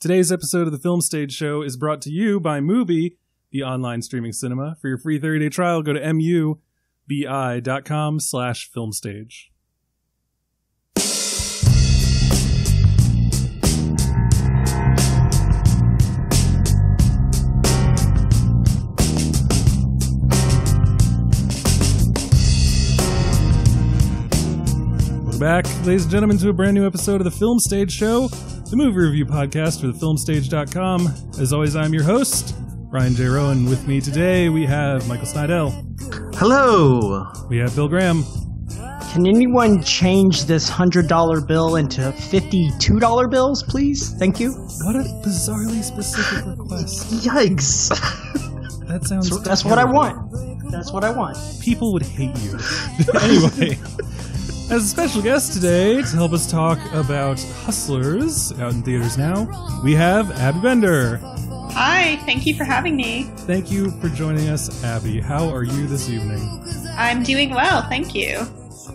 Today's episode of the Film Stage Show is brought to you by Mubi, the online streaming cinema. For your free 30-day trial, go to mubi.com slash filmstage. Back, ladies and gentlemen, to a brand new episode of the Film Stage Show, the movie review podcast for thefilmstage.com. As always, I'm your host, Ryan J. Roan. With me today, we have Michael Snydel. Hello. We have Bill Graham. Can anyone change this $100 bill into $52 bills, please? Thank you. What a bizarrely specific request. Yikes. That sounds. That's, that's what I want. That's what I want. People would hate you. anyway, as a special guest today to help us talk about Hustlers out in theaters now, we have Abby Bender. Hi, thank you for having me. Thank you for joining us, Abby. How are you this evening? I'm doing well, thank you.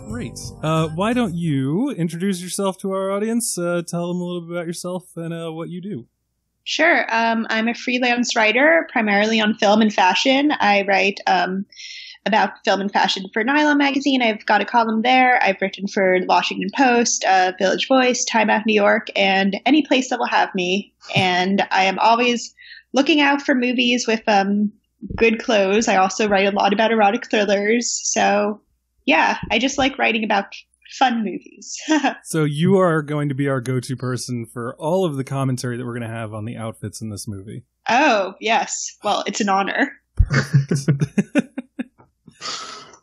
Great. Uh, why don't you introduce yourself to our audience? Uh, tell them a little bit about yourself and uh, what you do. Sure, um, I'm a freelance writer, primarily on film and fashion. I write um, about film and fashion for Nylon Magazine. I've got a column there. I've written for the Washington Post, uh, Village Voice, Time Out New York, and any place that will have me. And I am always looking out for movies with um, good clothes. I also write a lot about erotic thrillers. So, yeah, I just like writing about fun movies. So you are going to be our go-to person for all of the commentary that we're going to have on the outfits in this movie. oh, yes. Well, it's an honor.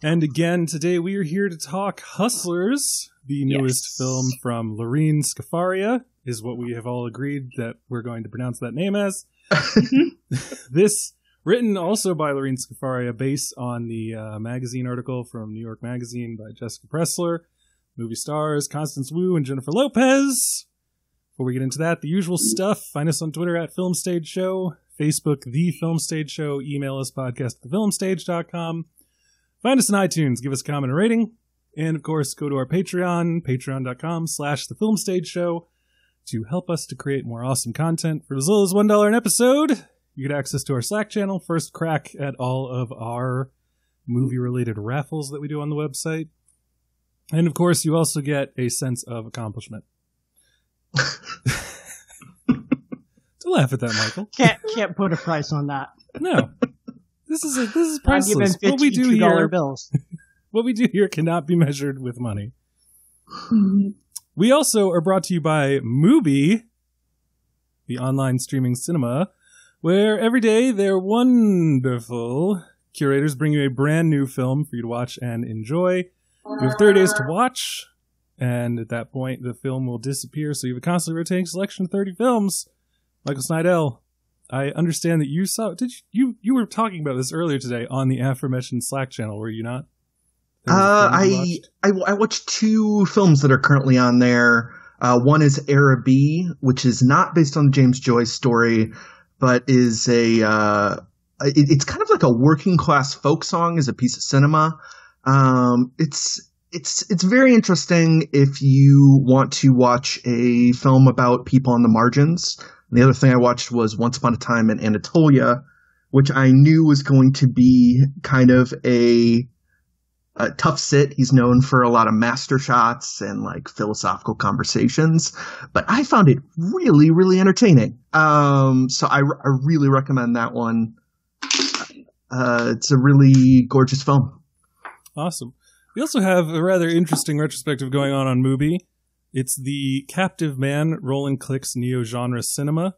and again, today we are here to talk Hustlers, the newest Yes. film from Lorene Scafaria, is what we have all agreed that we're going to pronounce that name as. this written also by Lorene Scafaria, based on the uh, magazine article from New York Magazine by Jessica Pressler. Movie stars Constance Wu and Jennifer Lopez. Before we get into that, the usual stuff. Find us on Twitter at Film Stage Show, Facebook, The Film Stage Show, email us podcast at thefilmstage.com. Find us on iTunes, give us a comment and rating. And of course, go to our Patreon, patreon.com slash the film stage show to help us to create more awesome content for as little as $1 an episode. You get access to our Slack channel, first crack at all of our movie related raffles that we do on the website. And of course, you also get a sense of accomplishment. Don't laugh at that, Michael. Can't can't put a price on that. No. This is a, this is I'm giving priceless. What we do here, bills. what we do here cannot be measured with money. We also are brought to you by Mubi, the online streaming cinema, where every day their wonderful curators bring you a brand new film for you to watch and enjoy. You have 30 days to watch, and at that point, the film will disappear, so you have a constantly rotating selection of 30 films. Michael Snydel, I understand that you saw. Did you, you you were talking about this earlier today on the aforementioned Slack channel, were you not? There was a Uh, I, watched? I I watched two films that are currently on there. Uh, one is Araby, which is not based on the James Joyce story, but is a uh, it, it's kind of like a working class folk song as a piece of cinema. Um, it's it's it's very interesting if you want to watch a film about people on the margins. And the other thing I watched was Once Upon a Time in Anatolia, which I knew was going to be kind of a uh, tough sit. He's known for a lot of master shots and like philosophical conversations, but I found it really, really entertaining. Um, so I, I really recommend that one. Uh, it's a really gorgeous film. Awesome. We also have a rather interesting retrospective going on on Mubi. It's the Captive Man Roland Klick's neo genre cinema,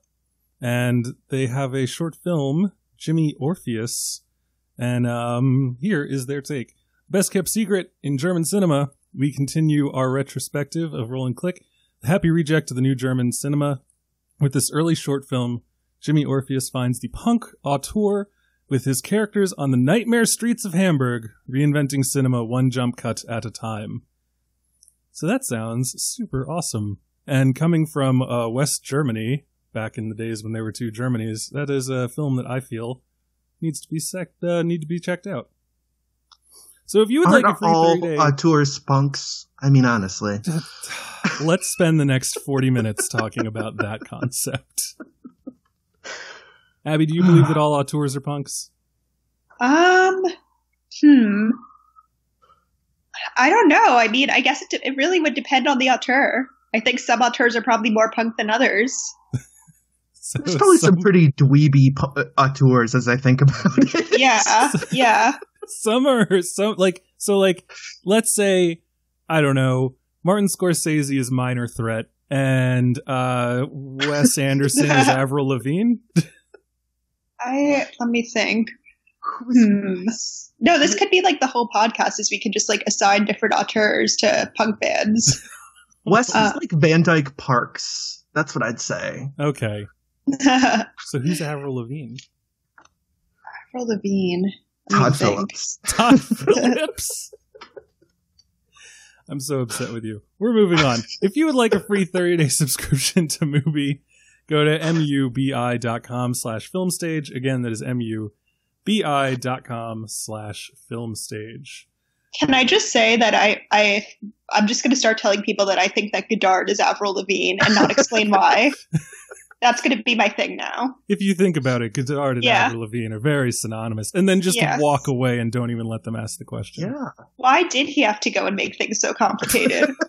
and they have a short film, Jimmy Orpheus, and um, here is their take. Best kept secret in German cinema. We continue our retrospective of Roland Klick, the happy reject of the new German cinema. With this early short film, Jimmy Orpheus finds the punk auteur with his characters on the nightmare streets of Hamburg, reinventing cinema one jump cut at a time. So that sounds super awesome. And coming from uh, West Germany, back in the days when there were two Germanys, that is a film that I feel needs to be sec- uh, need to be checked out. So if you would Aren't like a free all 30 day, auteurs punks? I mean, honestly. let's spend the next 40 minutes talking about that concept. Abby, do you believe that all auteurs are punks? Um, hmm. I don't know. I mean, I guess it, it really would depend on the auteur. I think some auteurs are probably more punk than others. So, There's probably some, some, pretty dweeby pu- auteurs as I think about it. Yeah, yeah. some are some like so like let's say I don't know Martin Scorsese is minor threat and uh Wes Anderson is Avril Lavigne. I let me think. Hmm. No, this could be like the whole podcast. Is we could just like assign different auteurs to punk bands. Wes Uh, is like Van Dyke Parks. That's what I'd say. Okay, so who's Avril Lavigne? Lavigne. Let me Todd think. Phillips. Todd Phillips. I'm so upset with you. We're moving on. If you would like a free 30 day subscription to Mubi, go to mubi.com slash filmstage. Again, that is mubi.com slash filmstage. Can I just say that I I I'm just going to start telling people that I think that Godard is Avril Lavigne and not explain why. That's going to be my thing now. If you think about it, Godard and Yeah. Avril Lavigne are very synonymous. And then just Yes. walk away and don't even let them ask the question. Yeah. Why did he have to go and make things so complicated?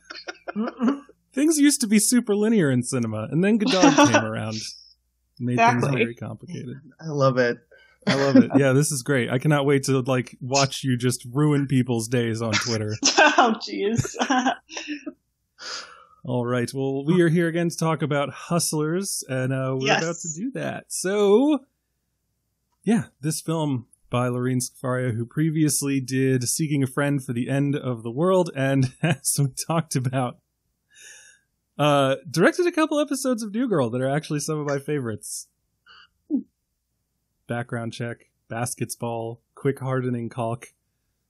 Things used to be super linear in cinema, and then Godard came around. and Made things very complicated. I love it. I love it. Yeah, this is great. I cannot wait to like watch you just ruin people's days on Twitter. oh, jeez. All right. Well, we are here again to talk about Hustlers, and uh, we're Yes. about to do that. So, yeah, this film by Lorene Scafaria, who previously did Seeking a Friend for the End of the World, and as we talked about, uh, directed a couple episodes of New Girl that are actually some of my favorites. Background check, basketball, quick hardening caulk.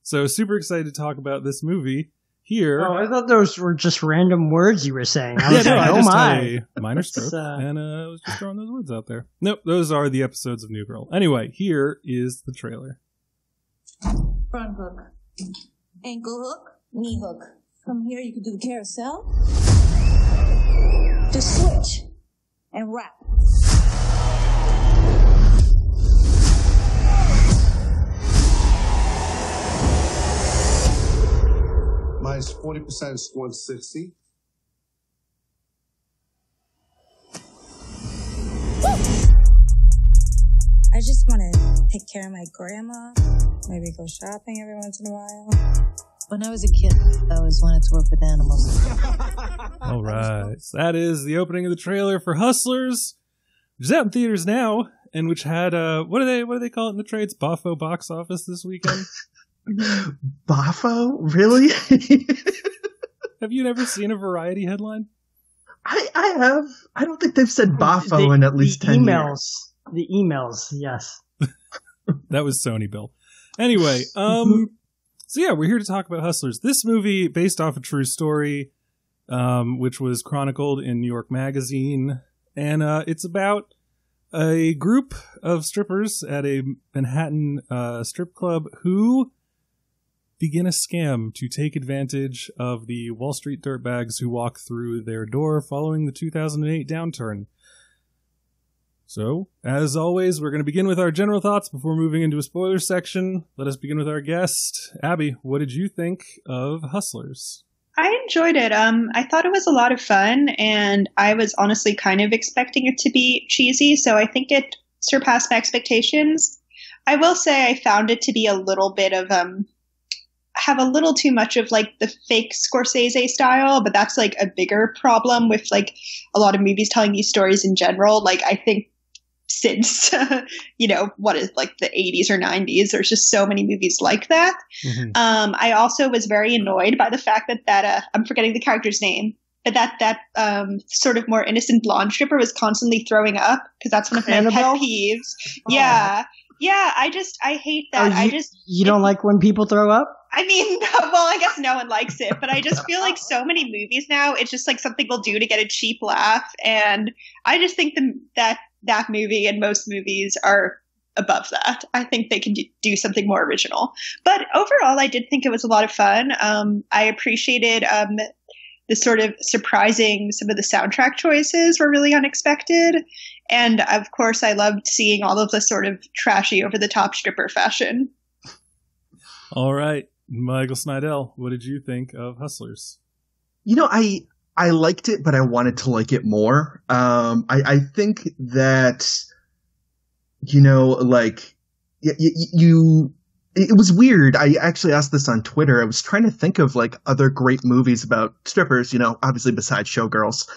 So super excited to talk about this movie here. Oh, I thought those were just random words you were saying. I yeah, was no, like, I oh just my. had a minor That's, stroke, uh, and uh, I was just throwing those words out there. Nope, those are the episodes of New Girl. Anyway, here is the trailer. Front hook. Ankle hook. Knee hook. From here you can do the carousel. The switch. And wrap. Minus 40% is 160. I just want to take care of my grandma. Maybe go shopping every once in a while. When I was a kid, I always wanted to work with animals. All right, so that is the opening of the trailer for Hustlers, which is out in theaters now, and which had uh, what do they what do they call it in the trades? Boffo box office this weekend. Bafo? Really? Have you never seen a Variety headline? I, I have. I don't think they've said Bafo The- in at least the 10 emails. years. The emails, yes. That was Sony Bill. Anyway, um, so yeah, we're here to talk about Hustlers. This movie, based off a true story, um, which was chronicled in New York Magazine, and uh, it's about a group of strippers at a Manhattan uh, strip club who begin a scam to take advantage of the Wall Street dirtbags who walk through their door following the 2008 downturn. So, as always, we're going to begin with our general thoughts before moving into a spoiler section. Let us begin with our guest. Abby, what did you think of Hustlers? I enjoyed it. Um, I thought it was a lot of fun, and I was honestly kind of expecting it to be cheesy, so I think it surpassed my expectations. I will say I found it to be a little bit of um, have a little too much of like the fake Scorsese style, but that's like a bigger problem with like a lot of movies telling these stories in general. Like I think since you know what is like the 80s or 90s, there's just so many movies like that. Um, I also was very annoyed by the fact that that uh, I'm forgetting the character's name, but that that um, sort of more innocent blonde stripper was constantly throwing up because that's one of my pet peeves. Yeah, yeah. I just I hate that. Oh, I just You don't like when people throw up? I mean, well, I guess no one likes it, but I just feel like so many movies now, it's just like something we'll do to get a cheap laugh, and I just think the, that that movie and most movies are above that. I think they can do, do something more original. But overall, I did think it was a lot of fun. Um, I appreciated um, the sort of surprising, some of the soundtrack choices were really unexpected. And of course, I loved seeing all of the sort of trashy, over the top stripper fashion. All right. Michael Snydel, what did you think of Hustlers? You know, I I liked it, but I wanted to like it more. Um, I, I think that you know, like y- y- you, it was weird. I actually asked this on Twitter. I was trying to think of like other great movies about strippers. You know, obviously besides Showgirls,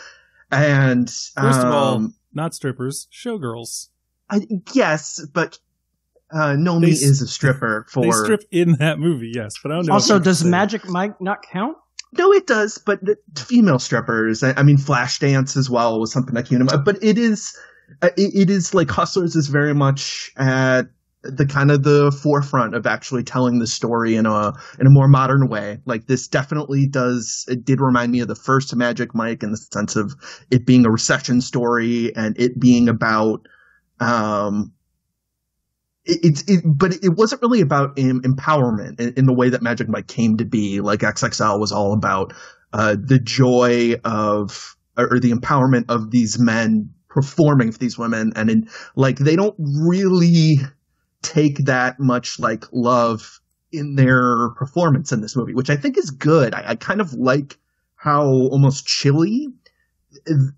and First of all, um, not strippers, showgirls. I, yes, but uh, Nomi They is a stripper for. They strip in that movie, yes, but I don't know. Also, does Magic Mike not count? No, it does, but the female strippers. I, I mean, Flashdance as well was something I came to. But it is, uh, it, it is like Hustlers is very much at the kind of the forefront of actually telling the story in a in a more modern way. Like this definitely does. It did remind me of the first Magic Mike in the sense of it being a recession story and it being about. Um, it, it's it, but it wasn't really about em- empowerment in, in the way that Magic Mike came to be. Like XXL was all about uh, the joy of or, or the empowerment of these men performing for these women, and in, like they don't really take that much like love in their performance in this movie, which I think is good. I, I kind of like how almost chilly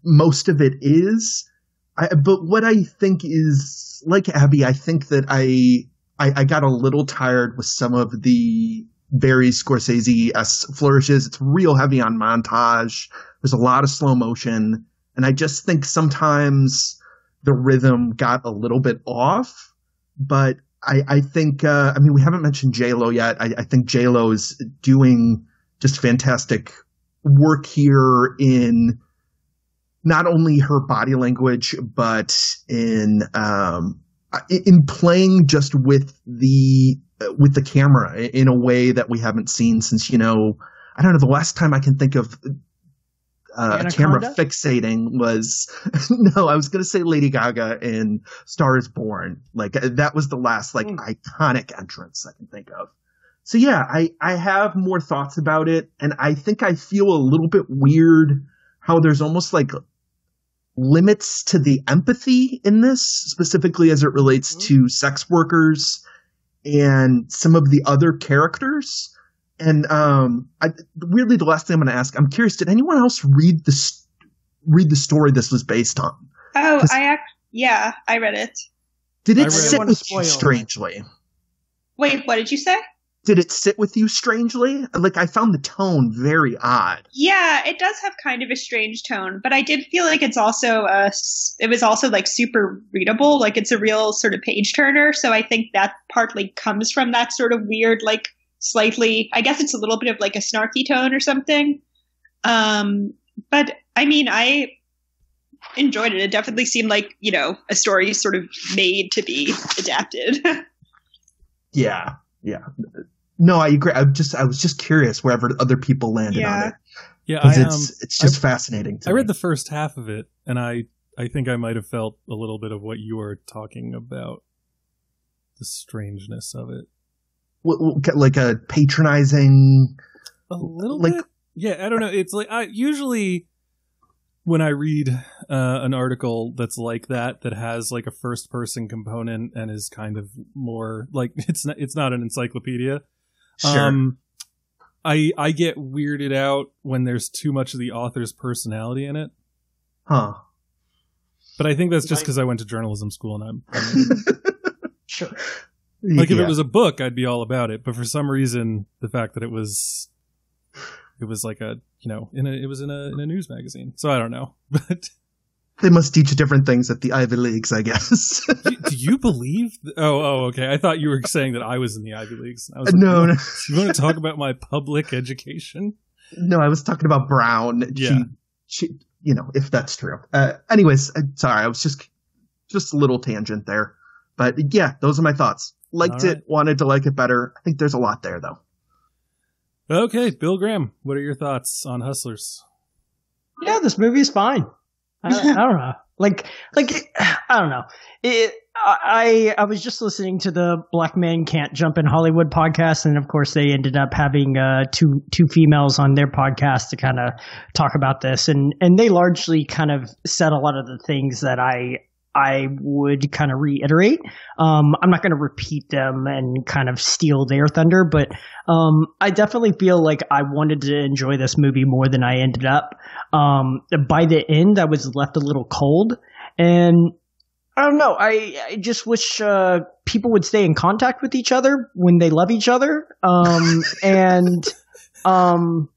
most of it is. I, but what I think is like Abby, I think that I, I I got a little tired with some of the very Scorsese flourishes. It's real heavy on montage. There's a lot of slow motion, and I just think sometimes the rhythm got a little bit off. But I I think uh, I mean we haven't mentioned J Lo yet. I, I think J Lo is doing just fantastic work here in not only her body language, but in um, in playing just with the with the camera in a way that we haven't seen since you know I don't know the last time I can think of uh, a camera fixating was no I was going to say Lady Gaga in Star Is Born like uh, that was the last like Mm. iconic entrance I can think of. So yeah, I I have more thoughts about it, and I think I feel a little bit weird how there's almost like limits to the empathy in this, specifically as it relates to sex workers and some of the other characters. And um, I, weirdly, the last thing I'm going to ask, I'm curious, did anyone else read the s- read the story this was based on? Oh, I act- yeah, I read it. Did it read- sit wanna with spoil you it. strangely? Wait, what did you say? Did it sit with you strangely? Like I found the tone very odd. Yeah, it does have kind of a strange tone, but I did feel like it's also uh s- it was also like super readable, like it's a real sort of page turner, so I think that partly comes from that sort of weird like slightly I guess it's a little bit of like a snarky tone or something. Um but I mean, I enjoyed it. It definitely seemed like, you know, a story sort of made to be adapted. Yeah, yeah. No, I agree. I just I was just curious wherever other people landed on it Yeah, I, because um, it's it's just fascinating. To I read me. the first half of it, and I I think I might have felt a little bit of what you were talking about, the strangeness of it. W- w- like a patronizing. A little Like- bit. Yeah, I don't know. It's like I usually when I read uh, an article that's like that that has like a first person component and is kind of more like it's not it's not an encyclopedia. Sure. Um, I I get weirded out when there's too much of the author's personality in it. huh. But I think that's just Like- because I went to journalism school and I'm, I'm Sure. Like if Yeah. it was a book, I'd be all about it. But for some reason, the fact that it was it was like a you know in a it was in a in a news magazine. So I don't know. But they must teach different things at the Ivy Leagues, I guess. do, do you believe? th- oh oh okay. I thought you were saying that I was in the Ivy Leagues. I was like, no, no, You want to talk about my public education? no. I was talking about Brown. Yeah. She, she, you know, if that's true. Uh, anyways, uh, sorry, I was just just a little tangent there, but yeah, those are my thoughts. Liked All it, wanted to like it better. I think there's a lot there, though. Okay, Bill Graham, what are your thoughts on Hustlers? Yeah, this movie is fine. I, I don't know. Like, like I don't know. It, I I was just listening to the Black Men Can't Jump in Hollywood podcast, and of course they ended up having uh, two two females on their podcast to kind of talk about this, and and they largely kind of said a lot of the things that I I would kind of reiterate. Um, I'm not going to repeat them and kind of steal their thunder, but um, I definitely feel like I wanted to enjoy this movie more than I ended up. Um, by the end, I was left a little cold, and I don't know. I, I just wish uh, people would stay in contact with each other when they love each other. Um, and um,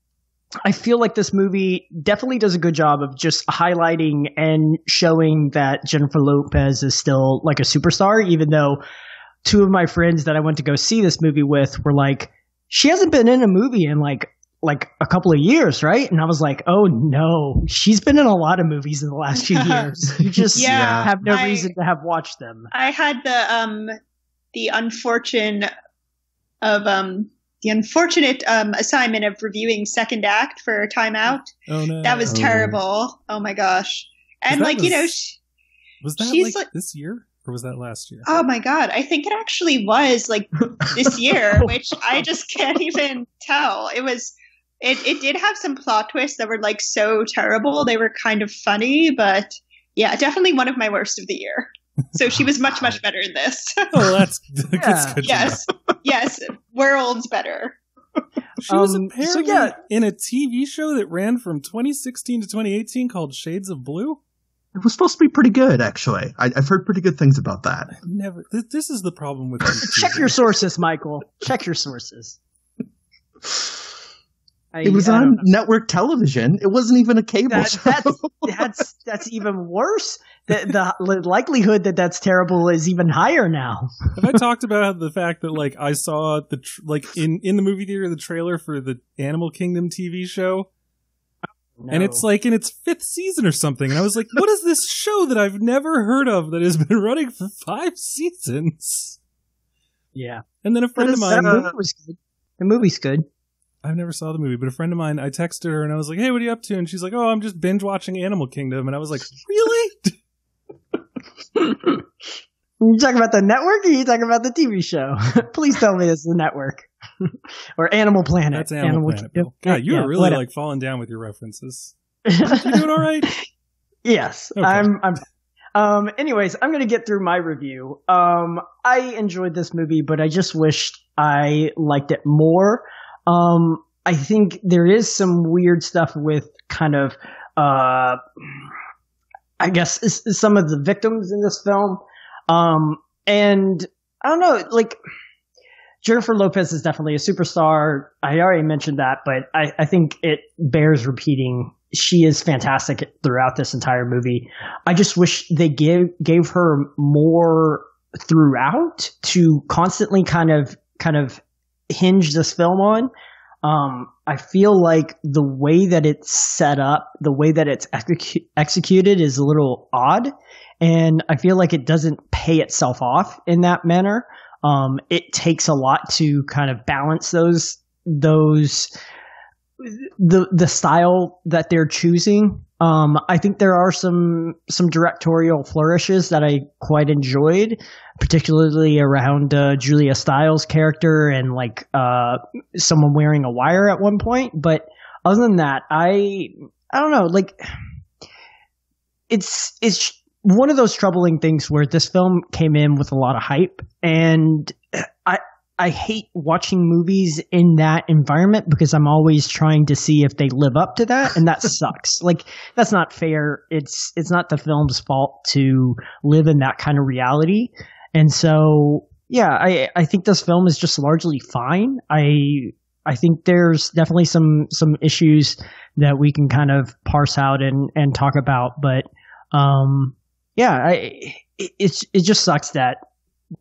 I feel like this movie definitely does a good job of just highlighting and showing that Jennifer Lopez is still like a superstar, even though two of my friends that I went to go see this movie with were like, she hasn't been in a movie in like like a couple of years, right? And I was like, oh no, she's been in a lot of movies in the last few years. You just Yeah, have no I- reason to have watched them. I had the um the unfortunate of um the unfortunate um assignment of reviewing second act for Time Out. Oh no, That was Oh. terrible. Oh my gosh. And that like you know, was- sh- was that she's like, like- this year or was that last year? oh my god, I think it actually was like this year, which I just can't even tell. It was it it did have some plot twists that were like so terrible. They were kind of funny, but yeah, definitely one of my worst of the year. So she was much much better in this. oh, that's, that's Yeah. good. to yes. yes, worlds better. know. she was Um, so yeah. in a TV show that ran from 2016 to 2018 called Shades of Blue. It was supposed to be pretty good, actually. I, I've heard pretty good things about that. I've Never. This, this is the problem with Check your sources, Michael. Check your sources. I, It was I on know. network television. It wasn't even a cable That, show. that's that's that's even worse. The, the likelihood that that's terrible is even higher now. Have I talked about the fact that like I saw the tr- like in in the movie theater the trailer for the Animal Kingdom TV show, and it's like in its fifth season or something, and I was like, what is this show that I've never heard of that has been running for five seasons? yeah, And then a friend of mine, the uh, movie was good. The movie's good. I've never saw the movie, but a friend of mine, I texted her and I was like, "Hey, what are you up to?" And she's like, "Oh, I'm just binge watching Animal Kingdom." And I was like, "Really?" You talking about the network, or you talking about the TV show? Please tell me it's the network or Animal Planet. That's Animal, Planet. Bill. God, you Yeah, are really like falling down with your references. You doing all right? Yes, Okay. I'm. I'm. Um. Anyways, I'm gonna get through my review. Um. I enjoyed this movie, but I just wished I liked it more. Um. I think there is some weird stuff with kind of. Uh. I guess some of the victims in this film. Um. And I don't know, like. Jennifer Lopez is definitely a superstar. I already mentioned that, but I, I think it bears repeating. She is fantastic throughout this entire movie. I just wish they gave gave her more throughout to constantly kind of kind of hinge this film on. Um, I feel like the way that it's set up, the way that it's execu- executed is a little odd, and I feel like it doesn't pay itself off in that manner. Um, it takes a lot to kind of balance those those the the style that they're choosing. Um, I think there are some some directorial flourishes that I quite enjoyed, particularly around uh, Julia Stiles' character and like uh, someone wearing a wire at one point. But other than that, I I don't know. Like it's it's one of those troubling things where this film came in with a lot of hype, and I hate watching movies in that environment because I'm always trying to see if they live up to that, and that sucks. Like that's not fair. It's it's not the film's fault to live in that kind of reality, and so yeah, I I think this film is just largely fine. I I think there's definitely some some issues that we can kind of parse out and and talk about, but um yeah, I it, it's it just sucks that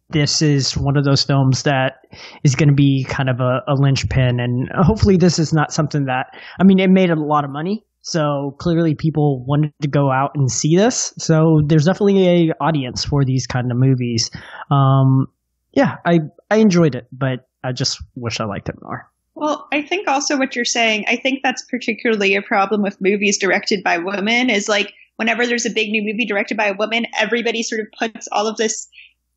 this is one of those films that is going to be kind of a, a linchpin, and hopefully this is not something that I mean it made a lot of money, so clearly people wanted to go out and see this. So there's definitely a audience for these kind of movies. Um, yeah, I I enjoyed it, but I just wish I liked it more. Well, I think also what you're saying, I think that's particularly a problem with movies directed by women is like whenever there's a big new movie directed by a woman, everybody sort of puts all of this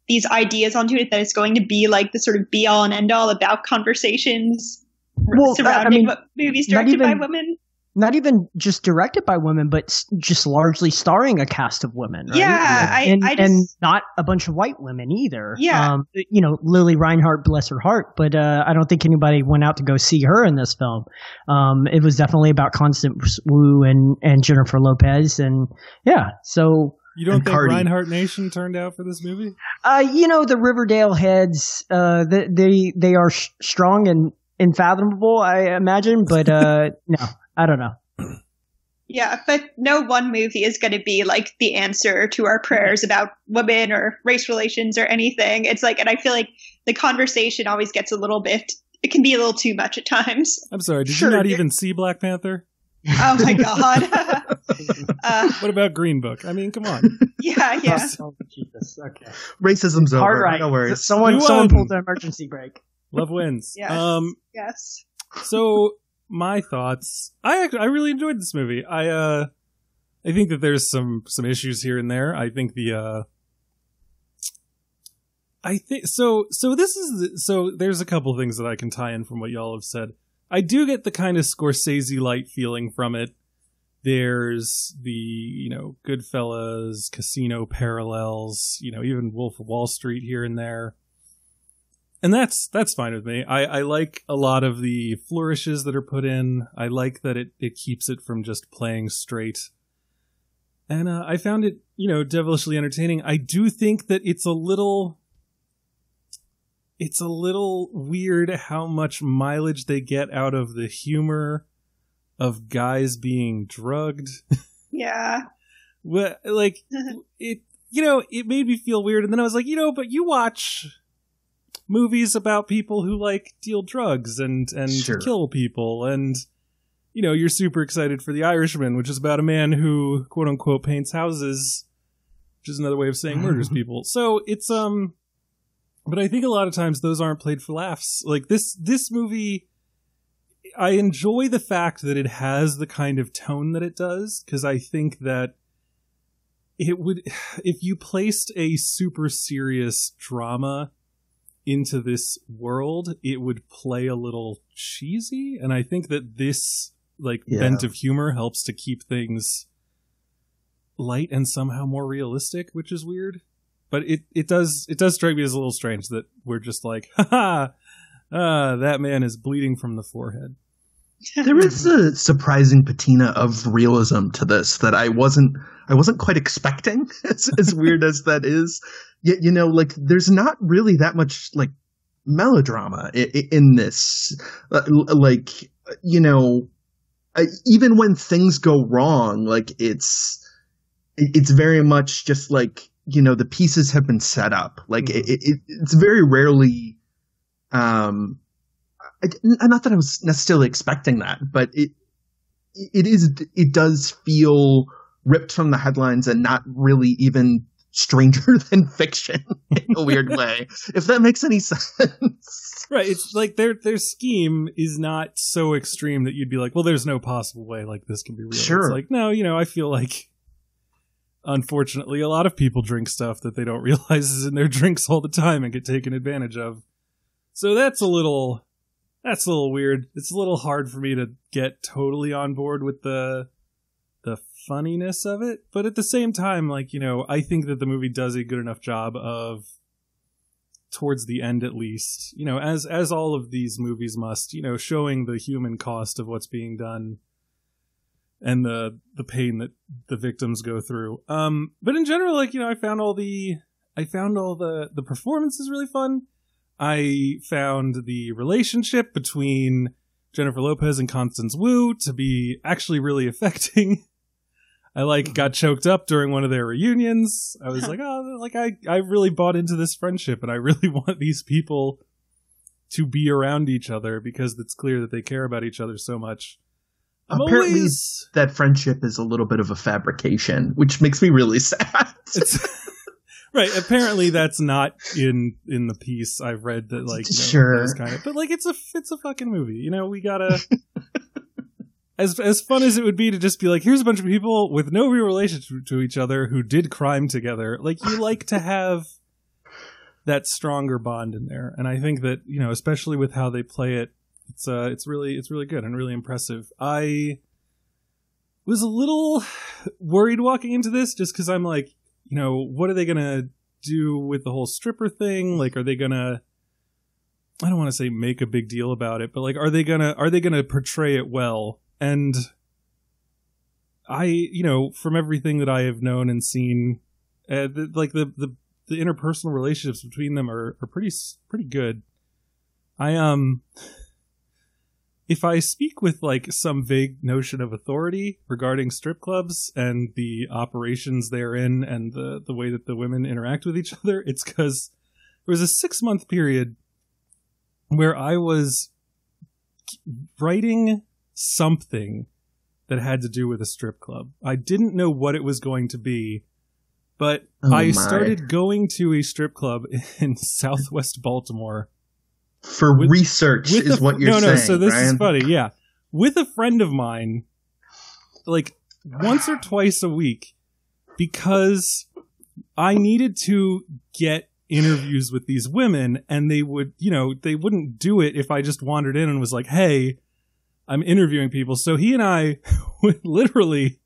these ideas onto it that it's going to be like the sort of be all and end all about conversations Well, surrounding I mean, movies directed by women. not even just directed by women, but just largely starring a cast of women. Right? Yeah, I- and, I just- and not a bunch of white women either. Yeah. um, you know Lili Reinhart, bless her heart, but uh, I don't think anybody went out to go see her in this film. Um, it was definitely about Constance Wu and and Jennifer Lopez, and yeah, so. You don't think Cardi. Reinhart Nation turned out for this movie? Uh, you know the Riverdale heads. Uh, they they, they are sh- strong and unfathomable, I imagine. But uh, no, I don't know. Yeah, but no one movie is going to be like the answer to our prayers about women or race relations or anything. It's like, and I feel like the conversation always gets a little bit, it can be a little too much at times. I'm sorry, did Sure, you not even see Black Panther? Oh my God. uh, What about Green Book? I mean, come on. yeah, yeah. Oh, Jesus. Okay. Racism's over. All right. No worries. Someone someone pulled the emergency brake. Love wins. Yes. Um, Yes. so my thoughts. I actually, I really enjoyed this movie. I uh, I think that there's some some issues here and there. I think the uh, I think so. So this is so. There's a couple things that I can tie in from what y'all have said. I do get the kind of Scorsese light feeling from it. There's the you know Goodfellas, Casino parallels. You know even Wolf of Wall Street here and there and that's that's fine with me. I, I like a lot of the flourishes that are put in. I like that it, it keeps it from just playing straight. And uh, I found it, you know, devilishly entertaining. I do think that it's a little it's a little weird how much mileage they get out of the humor of guys being drugged. Yeah. Well, like it you know it made me feel weird and then i was like you know but you watch movies about people who like deal drugs and and Sure. kill people and you know you're super excited for the irishman which is about a man who quote unquote paints houses which is another way of saying murders people so it's um but i think a lot of times those aren't played for laughs. Like this this movie I enjoy the fact that it has the kind of tone that it does because I think that it would if you placed a super serious drama into this world it would play a little cheesy. And I think that this like Yeah. bent of humor helps to keep things light and somehow more realistic which is weird but it it does it does strike me as a little strange that we're just like haha ah that man is bleeding from the forehead there is a surprising patina of realism to this that I wasn't I wasn't quite expecting. As, as weird as that is, yet you know, like there's not really that much like melodrama in, in this. Uh, Like you know, I, even when things go wrong, like it's it's very much just like you know the pieces have been set up. Like it, it, it's very rarely. Um, I, not that I was necessarily expecting that, but it it is it does feel ripped from the headlines and not really even stranger than fiction in a weird way. If that makes any sense. right it's like their their scheme is not so extreme that you'd be like well there's no possible way like this can be real Sure. it's like no you know i feel like unfortunately a lot of people drink stuff that they don't realize is in their drinks all the time and get taken advantage of. So that's a little that's a little weird. It's a little hard for me to get totally on board with the the funniness of it. But at the same time like you know i think that the movie does a good enough job of towards the end at least you know as as all of these movies must you know showing the human cost of what's being done and the the pain that the victims go through um but in general like you know i found all the i found all the the performances really fun i found the relationship between jennifer lopez and constance wu to be actually really affecting I like got choked up during one of their reunions. I was like, oh, like I, I really bought into this friendship, and I really want these people to be around each other because it's clear that they care about each other so much. I'm Apparently, always- that friendship is a little bit of a fabrication, which makes me really sad. right. Apparently, that's not in in the piece I've read. That like, you know, Sure. kind of, but like, it's a it's a fucking movie. You know, we gotta. As, as fun as it would be to just be like, here's a bunch of people with no real relationship to each other who did crime together. Like, you like to have that stronger bond in there. And I think that you know, especially with how they play it, it's uh, it's really it's really good and really impressive. I was a little worried walking into this just because I'm like, you know, what are they gonna do with the whole stripper thing? Like, are they gonna I don't want to say make a big deal about it, but like, are they gonna are they gonna portray it well? And I, you know, from everything that I have known and seen, uh, the, like the, the the interpersonal relationships between them are are pretty pretty good. I um, if I speak with like some vague notion of authority regarding strip clubs and the operations therein and the the way that the women interact with each other, it's because there was a six month period where I was writing something that had to do with a strip club. I didn't know what it was going to be, but Oh I started going to a strip club in Southwest Baltimore. For With- research with is a- what you're no, saying. no. no. So this Brian. is funny. Yeah, with a friend of mine, like once or twice a week, because I needed to get interviews with these women, and they would, you know, they wouldn't do it if I just wandered in and was like, "Hey, I'm interviewing people." So he and I would literally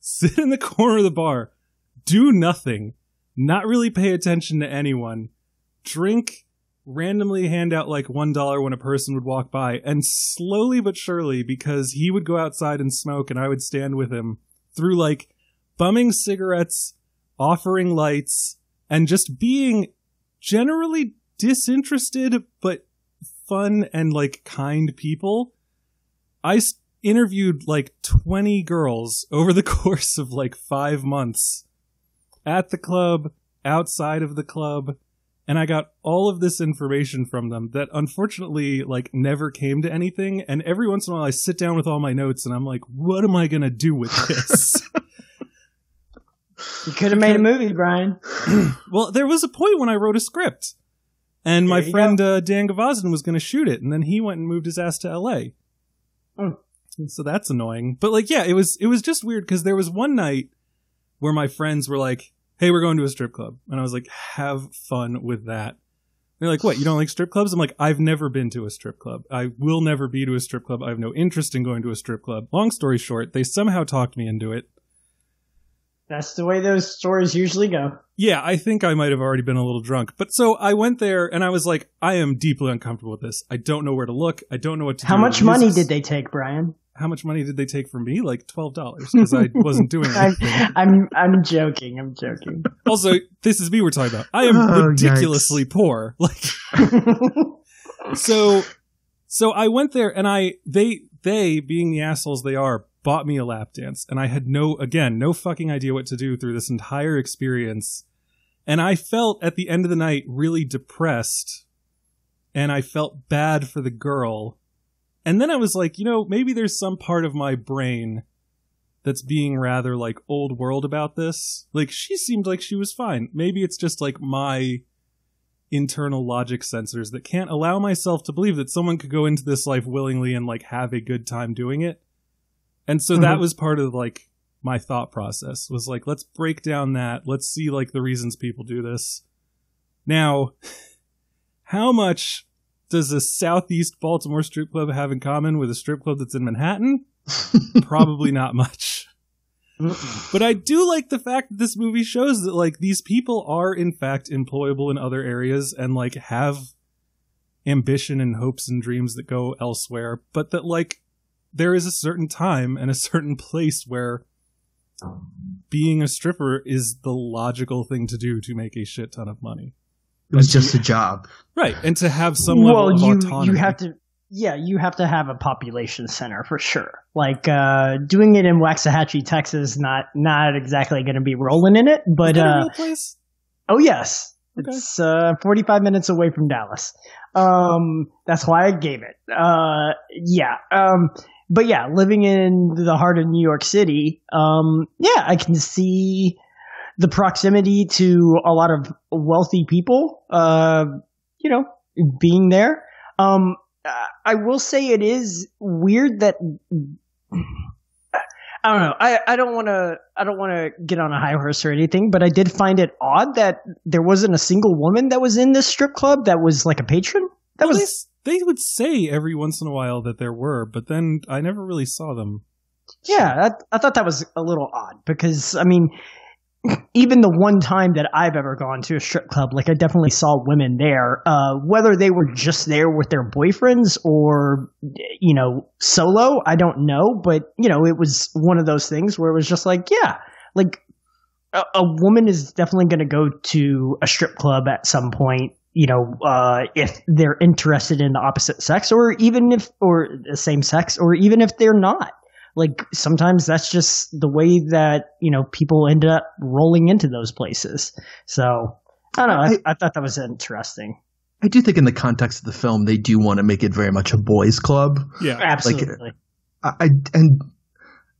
sit in the corner of the bar, do nothing, not really pay attention to anyone, drink randomly hand out like one dollar when a person would walk by and slowly but surely because he would go outside and smoke and i would stand with him through like bumming cigarettes offering lights and just being generally disinterested but fun and like kind people i interviewed like 20 girls over the course of like five months at the club outside of the club and I got all of this information from them that unfortunately like never came to anything and every once in a while I sit down with all my notes and I'm like what am I going to do with this? You could have made a movie, Brian. well, there was a point when I wrote a script and my There you friend uh, Dan Gavazin was going to shoot it and then he went and moved his ass to LA. Oh. So that's annoying. But like yeah, it was it was just weird cuz there was one night where my friends were like, "Hey, we're going to a strip club." And I was like, "Have fun with that." They're like, "What? You don't like strip clubs?" I'm like, "I've never been to a strip club. I will never be to a strip club. I have no interest in going to a strip club." Long story short, they somehow talked me into it. That's the way those stories usually go. Yeah, I think I might have already been a little drunk. But so I went there and I was like, I am deeply uncomfortable with this. I don't know where to look. I don't know what to How do. How much money did they take, Brian? How much money did they take from me? Like $12 because I wasn't doing anything. I'm I'm joking. I'm joking. also, this is me we're talking about. I am Oh, ridiculously poor. Like so so I went there and I they they being the assholes they are bought me a lap dance and I had no again no fucking idea what to do through this entire experience. And I felt at the end of the night really depressed and I felt bad for the girl. And then I was like you know maybe there's some part of my brain that's being rather like old world about this. Like she seemed like she was fine. Maybe it's just like my internal logic sensors that can't allow myself to believe that someone could go into this life willingly and like have a good time doing it. And so that Mhm. was part of like my thought process was like let's break down that. Let's see like the reasons people do this. Now, how much does a Southeast Baltimore strip club have in common with a strip club that's in Manhattan? Probably not much. But I do like the fact that this movie shows that like these people are in fact employable in other areas and like have ambition and hopes and dreams that go elsewhere, but that like there is a certain time and a certain place where being a stripper is the logical thing to do to make a shit ton of money. It was just a job. Right, and to have some level well, of you autonomy. you have to. Yeah, you have to have a population center for sure. Like uh, doing it in Waxahachie, Texas, not not exactly going to be rolling in it, But that a uh, real place? oh yes, Okay. it's uh, 45 minutes away from Dallas. Um, that's why I gave it. Uh, yeah. Um, but yeah, living in the heart of New York City, um, yeah, I can see the proximity to a lot of wealthy people, uh, you know, being there. Um, I will say it is weird that I don't know. I, I don't want to. I don't want to get on a high horse or anything, but I did find it odd that there wasn't a single woman that was in this strip club that was like a patron. That Well, was they, would say every once in a while that there were, but then I never really saw them. yeah. I, I thought that was a little odd because I mean, even the one time that I've ever gone to a strip club, like I definitely saw women there. Uh, whether they were just there with their boyfriends or you know solo, I don't know. But you know, it was one of those things where it was just like, yeah, like a, a woman is definitely going to go to a strip club at some point. You know, uh, if they're interested in the opposite sex, or even if, or the same sex, or even if they're not. Like sometimes that's just the way that you know people end up rolling into those places. So I don't know. I, I thought that was interesting. I do think in the context of the film, they do want to make it very much a boys' club. Yeah. Absolutely. I, I and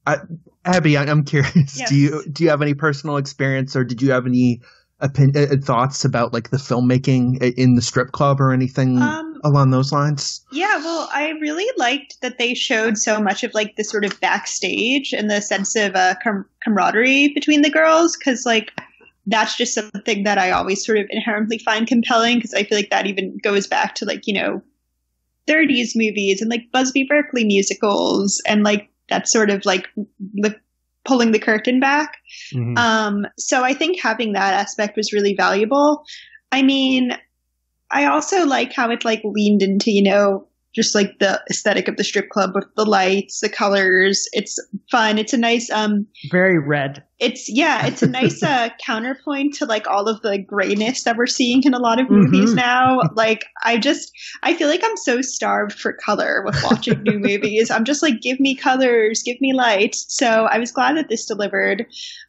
I, Abby, I, I'm curious. Yes. Do you do you have any personal experience, or did you have any opin- uh, thoughts about like the filmmaking in the strip club or anything Um, along those lines? Yeah, well, I really liked that they showed so much of like the sort of backstage and the sense of uh, com- camaraderie between the girls because like that's just something that I always sort of inherently find compelling because I feel like that even goes back to like you know 30s movies and like Busby Berkeley musicals and like that sort of like li- pulling the curtain back. Mhm. Um, so I think having that aspect was really valuable. I mean, I also like how it like leaned into, you know, just like the aesthetic of the strip club with the lights, the colors. It's fun. It's a nice, um, Very red. it's yeah, it's a nice uh, counterpoint to like all of the grayness that we're seeing in a lot of movies Mhm. now. Like I just I feel like I'm so starved for color with watching new movies. I'm just like give me colors, give me lights. So I was glad that this delivered.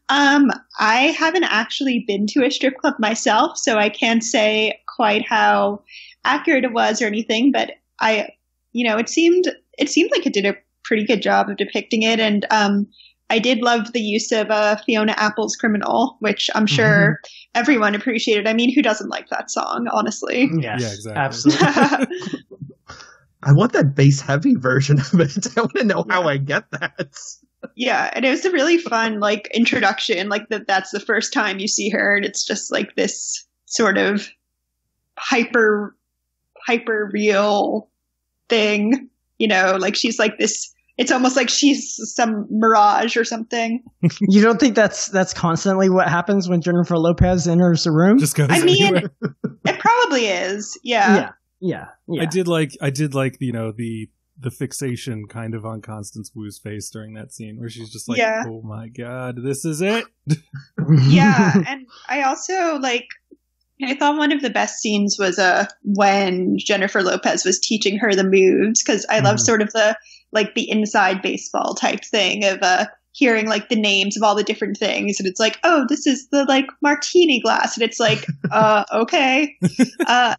Um I haven't actually been to a strip club myself, so I can't say quite how accurate it was or anything, but I you know, it seemed it seemed like it did a pretty good job of depicting it and um I did love the use of uh, Fiona Apple's "Criminal," which I'm sure everyone appreciated. I mean, who doesn't like that song, honestly? Yes, Yeah, exactly. Absolutely. I want that bass heavy version of it. I want to know how I get that. yeah, and it was a really fun like introduction. Like that, that's the first time you see her, and it's just like this sort of hyper, hyper real thing. You know, like she's like this. It's almost like she's some mirage or something. you don't think that's that's constantly what happens when Jennifer Lopez enters the room? Just goes I mean, anywhere. It probably is. Yeah. yeah, yeah, yeah. I did like I did like you know the the fixation kind of on Constance Wu's face during that scene where she's just like, Yeah. "Oh my god, this is it." yeah and i also like i thought one of the best scenes was uh when jennifer lopez was teaching her the moves because i love Mhm. sort of the like the inside baseball type thing of uh hearing like the names of all the different things and it's like oh this is the like martini glass and it's like uh okay uh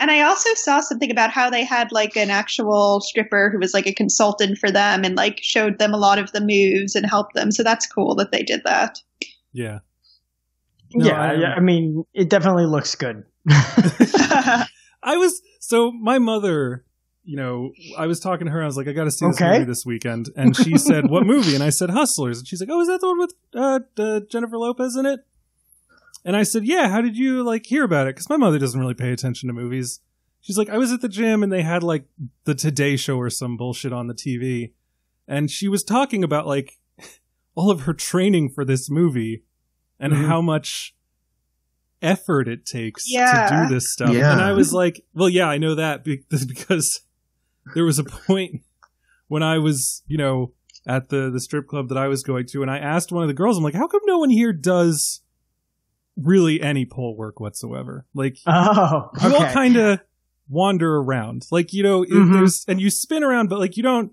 and I also saw something about how they had like an actual stripper who was like a consultant for them and like showed them a lot of the moves and helped them. So that's cool that they did that. Yeah. No, yeah, I- yeah. I mean, it definitely looks good. I was so my mother, you know, I was talking to her. I was like, I got to see this Okay. movie this weekend, and she said, "What movie?" And I said, "Hustlers." And she's like, "Oh, is that the one with uh, uh, Jennifer Lopez in it?" And I said, "Yeah." How did you like hear about it? Because my mother doesn't really pay attention to movies. She's like, I was at the gym and they had like the Today Show or some bullshit on the TV, and she was talking about like all of her training for this movie and Mhm. how much effort it takes Yeah. to do this stuff. Yeah. And I was like, well, yeah, I know that because there was a point when I was, you know, at the the strip club that I was going to, and I asked one of the girls, I'm like, how come no one here does really any pole work whatsoever? Like, Oh, you all kind of wander around, like you know, it- Mhm. there's and you spin around, but like you don't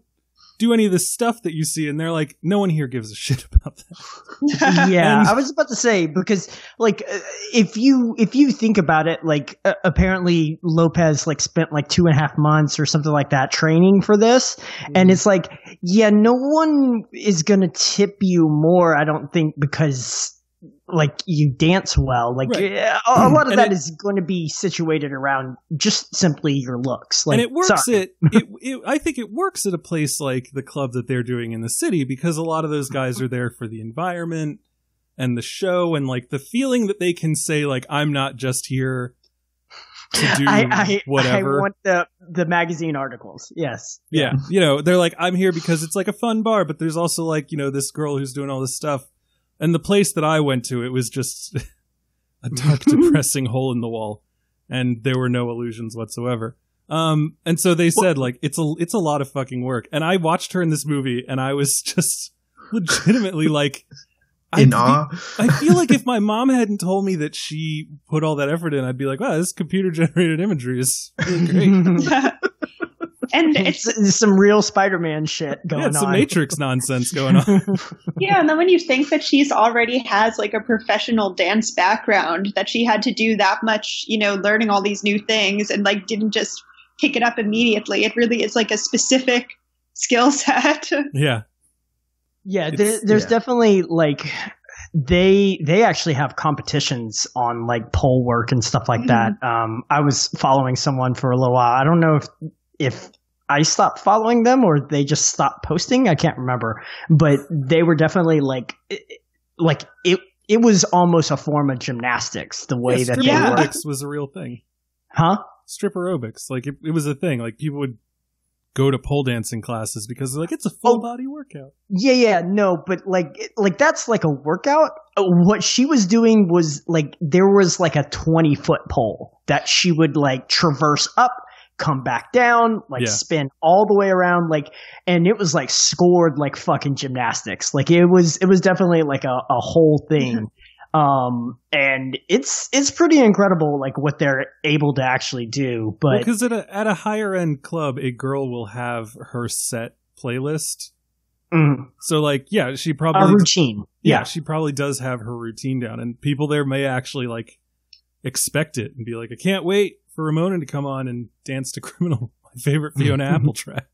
do any of the stuff that you see, and they're like, no one here gives a shit about that. yeah. And- i was about to say because like uh, if you if you think about it like uh, apparently lopez like spent like two and a half months or something like that training for this. And it's like yeah no one is gonna tip you more i don't think because like you dance well. Like Right. a, a mm. lot of And that it- is going to be situated around just simply your looks. Like and it works at it, it. I think it works at a place like the club that they're doing in the city because a lot of those guys are there for the environment and the show and like the feeling that they can say like I'm not just here to do I, I, whatever. I want the the magazine articles. Yes. yeah, you know they're like I'm here because it's like a fun bar, but there's also like you know this girl who's doing all this stuff. And the place that I went to, it was just a dark, depressing hole in the wall, and there were no illusions whatsoever. Um, and so they said like it's a it's a lot of fucking work. And I watched her in this movie, and I was just legitimately like, I In fe- awe. I feel like if my mom hadn't told me that she put all that effort in, I'd be like, wow, this computer generated imagery is really great. And it's There's some real Spider-Man shit going yeah, it's some on. Matrix nonsense going on. yeah, and then when you think that she's already has like a professional dance background, that she had to do that much, you know, learning all these new things and like didn't just pick it up immediately. It really is like a specific skill set. yeah, Yeah, It's- there, there's yeah. definitely like they they actually have competitions on like pole work and stuff like that. Um, I was following someone for a little while. I don't know if if I stopped following them or they just stopped posting. I can't remember, but they were definitely like it- like it. It was almost a form of gymnastics the way yeah, that they Yeah. was a real thing. Huh? Strip aerobics, like it, it was a thing. Like people would go to pole dancing classes because like it's a full Oh. body workout. Yeah, yeah, no, but like, like that's like a workout. Uh, What she was doing was like there was like a twenty foot pole that she would like traverse up, come back down, like Yeah. spin all the way around, like, and it was like scored like fucking gymnastics. Like it was, it was definitely like a, a whole thing. Um, and it's it's pretty incredible, like what they're able to actually do. But because at a at a higher end club, a girl will have her set playlist. mm, So like, yeah, she probably a routine, yeah, yeah, she probably does have her routine down, and people there may actually like expect it and be like, I can't wait for Ramona to come on and dance to "Criminal," my favorite Fiona Apple track.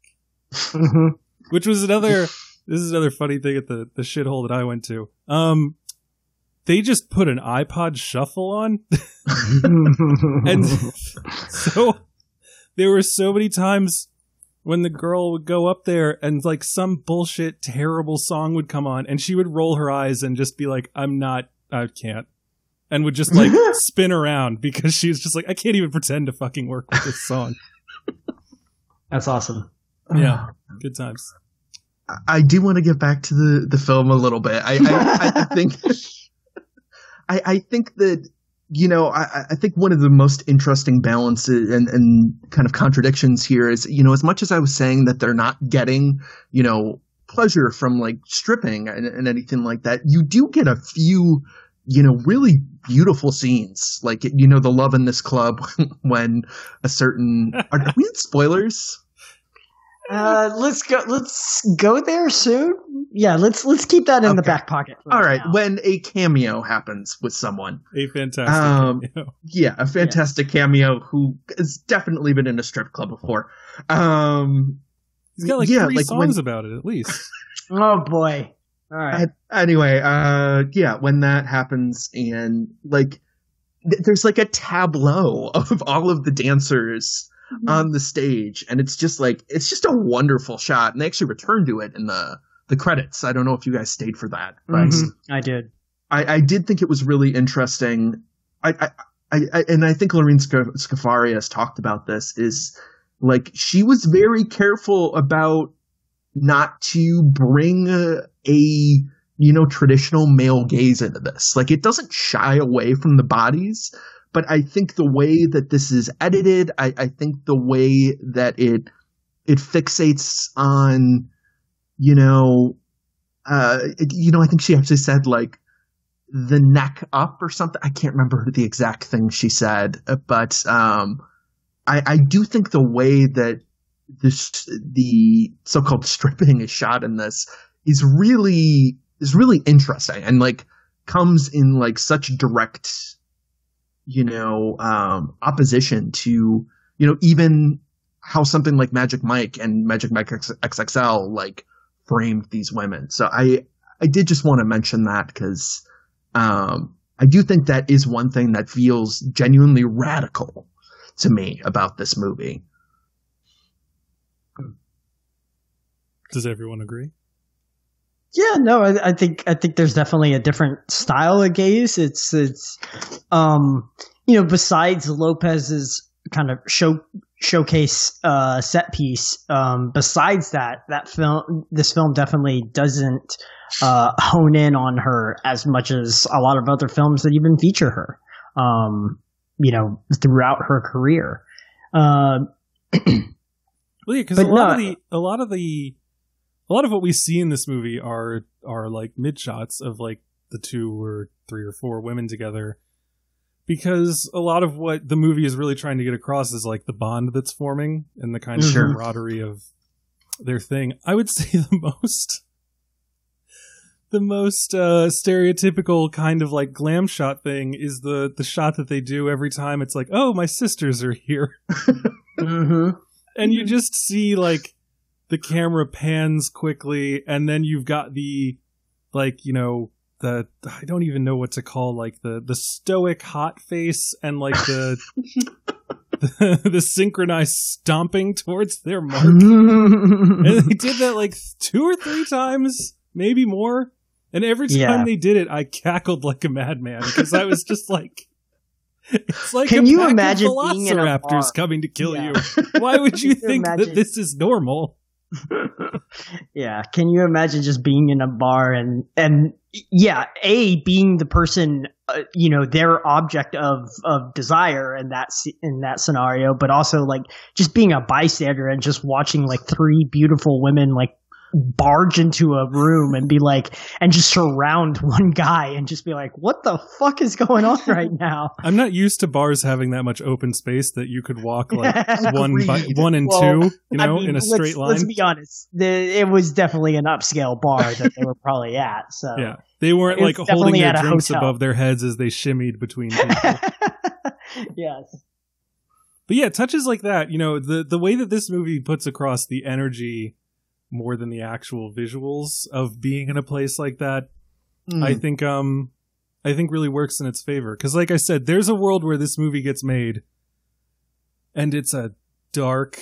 Mhm. which was another this is another funny thing at the the shithole that I went to. Um they just put an iPod shuffle on and so there were so many times when the girl would go up there and like some bullshit terrible song would come on and she would roll her eyes and just be like I'm not I can't and would just like spin around because she was just like I can't even pretend to fucking work with this song. That's awesome. Yeah. Good times. I do want to get back to the, the film a little bit. I, I, I think I, I think that you know I, I think one of the most interesting balances and, and kind of contradictions here is you know as much as I was saying that they're not getting you know pleasure from like stripping and, and anything like that, you do get a few you know really beautiful scenes like you know the love in this club when a certain are, are we in spoilers Uh, let's go. Let's go there soon. Yeah, let's let's keep that in the back pocket. all right now. when a cameo happens with someone A fantastic. Um, cameo. yeah, a fantastic cameo who has definitely been in a strip club before. Um, He's got like yeah, three like songs when- about it at least. oh boy. All right. anyway, uh, yeah, when that happens and like, th- there's like a tableau of all of the dancers on the stage, and it's just like it's just a wonderful shot. And they actually return to it in the the credits. I don't know if you guys stayed for that, but Mhm, I did. I, I did think it was really interesting. I, I, I, I and I think Lorene Sc- Scafaria has talked about this. Is like she was very careful about not to bring a, a you know traditional male gaze into this. Like it doesn't shy away from the bodies, but I think the way that this is edited, I, I think the way that it it fixates on you know uh you know i think she actually said like the neck up or something i can't remember the exact thing she said but um i i do think the way that this the so-called stripping is shot in this is really is really interesting and like comes in like such direct you know um opposition to you know even how something like magic mike and magic mike xxl like framed these women so i i did just want to mention that because Um, I do think that is one thing that feels genuinely radical to me about this movie. Does everyone agree? Yeah, no, I, I think I think there's definitely a different style of gaze. It's it's um you know besides Lopez's kind of show showcase uh set piece um besides that that film this film definitely doesn't uh hone in on her as much as a lot of other films that even feature her um you know throughout her career uh Well, yeah, because a lot no- of the a lot of the a lot of what we see in this movie are are like mid shots of like the two or three or four women together. Because a lot of what the movie is really trying to get across is like the bond that's forming and the kind of camaraderie of their thing. I would say the most the most uh stereotypical kind of like glam shot thing is the the shot that they do every time it's like, "Oh, my sisters are here." mhm. and you just see like the camera pans quickly and then you've got the like you know the i don't even know what to call like the the stoic hot face and like the the, the synchronized stomping towards their mark and they did that like two or three times maybe more and every time Yeah. they did it i cackled like a madman because i was just like it's like Can you imagine being in a velociraptors bar? coming to kill Yeah. you why would you you think imagine- that this is normal yeah can you imagine just being in a bar and and yeah a being the person uh, you know their object of of desire in that in that scenario but also like just being a bystander and just watching like three beautiful women like barge into a room and be like and just surround one guy and just be like what the fuck is going on right now? I'm not used to bars having that much open space that you could walk like one by one and Well, two you I know mean, in a let's- straight line. let's be honest the, it was definitely an upscale bar that they were probably at so. Yeah. They weren't like holding their drinks hotel. above their heads as they shimmied between people. Yes. But yeah, touches like that, you know, the the way that this movie puts across the energy more than the actual visuals of being in a place like that, Hmm. I think um I think really works in its favor cuz like I said, there's a world where this movie gets made and it's a dark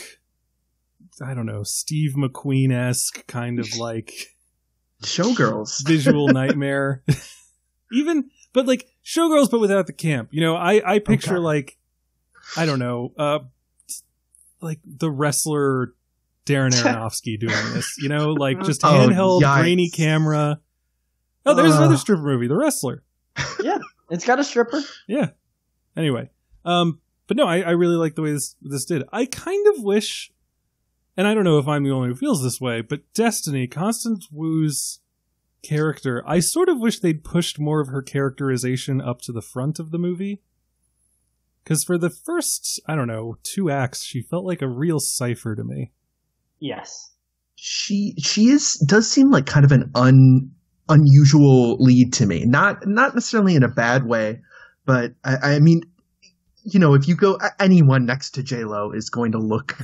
I don't know, Steve McQueen-esque kind of like Showgirls. visual nightmare. Even, but like showgirls, but without the camp. You know, I I picture Okay. like, I don't know, uh, like the wrestler Darren Aronofsky doing this. You know, like just Oh, handheld, yikes. grainy camera. Oh, there's Ugh. another stripper movie, The Wrestler. Yeah, it's got a stripper Yeah. Anyway, um, but no, I, I really like the way this this did. I kind of wish, and I don't know if I'm the only one who feels this way, but Destiny, Constance Wu's character, I sort of wish they'd pushed more of her characterization up to the front of the movie. Because for the first, I don't know, two acts, she felt like a real cipher to me. Yes she she is does seem like kind of an un unusual lead to me. Not not necessarily in a bad way, but I, I mean, you know, if you go anyone next to J Lo is going to look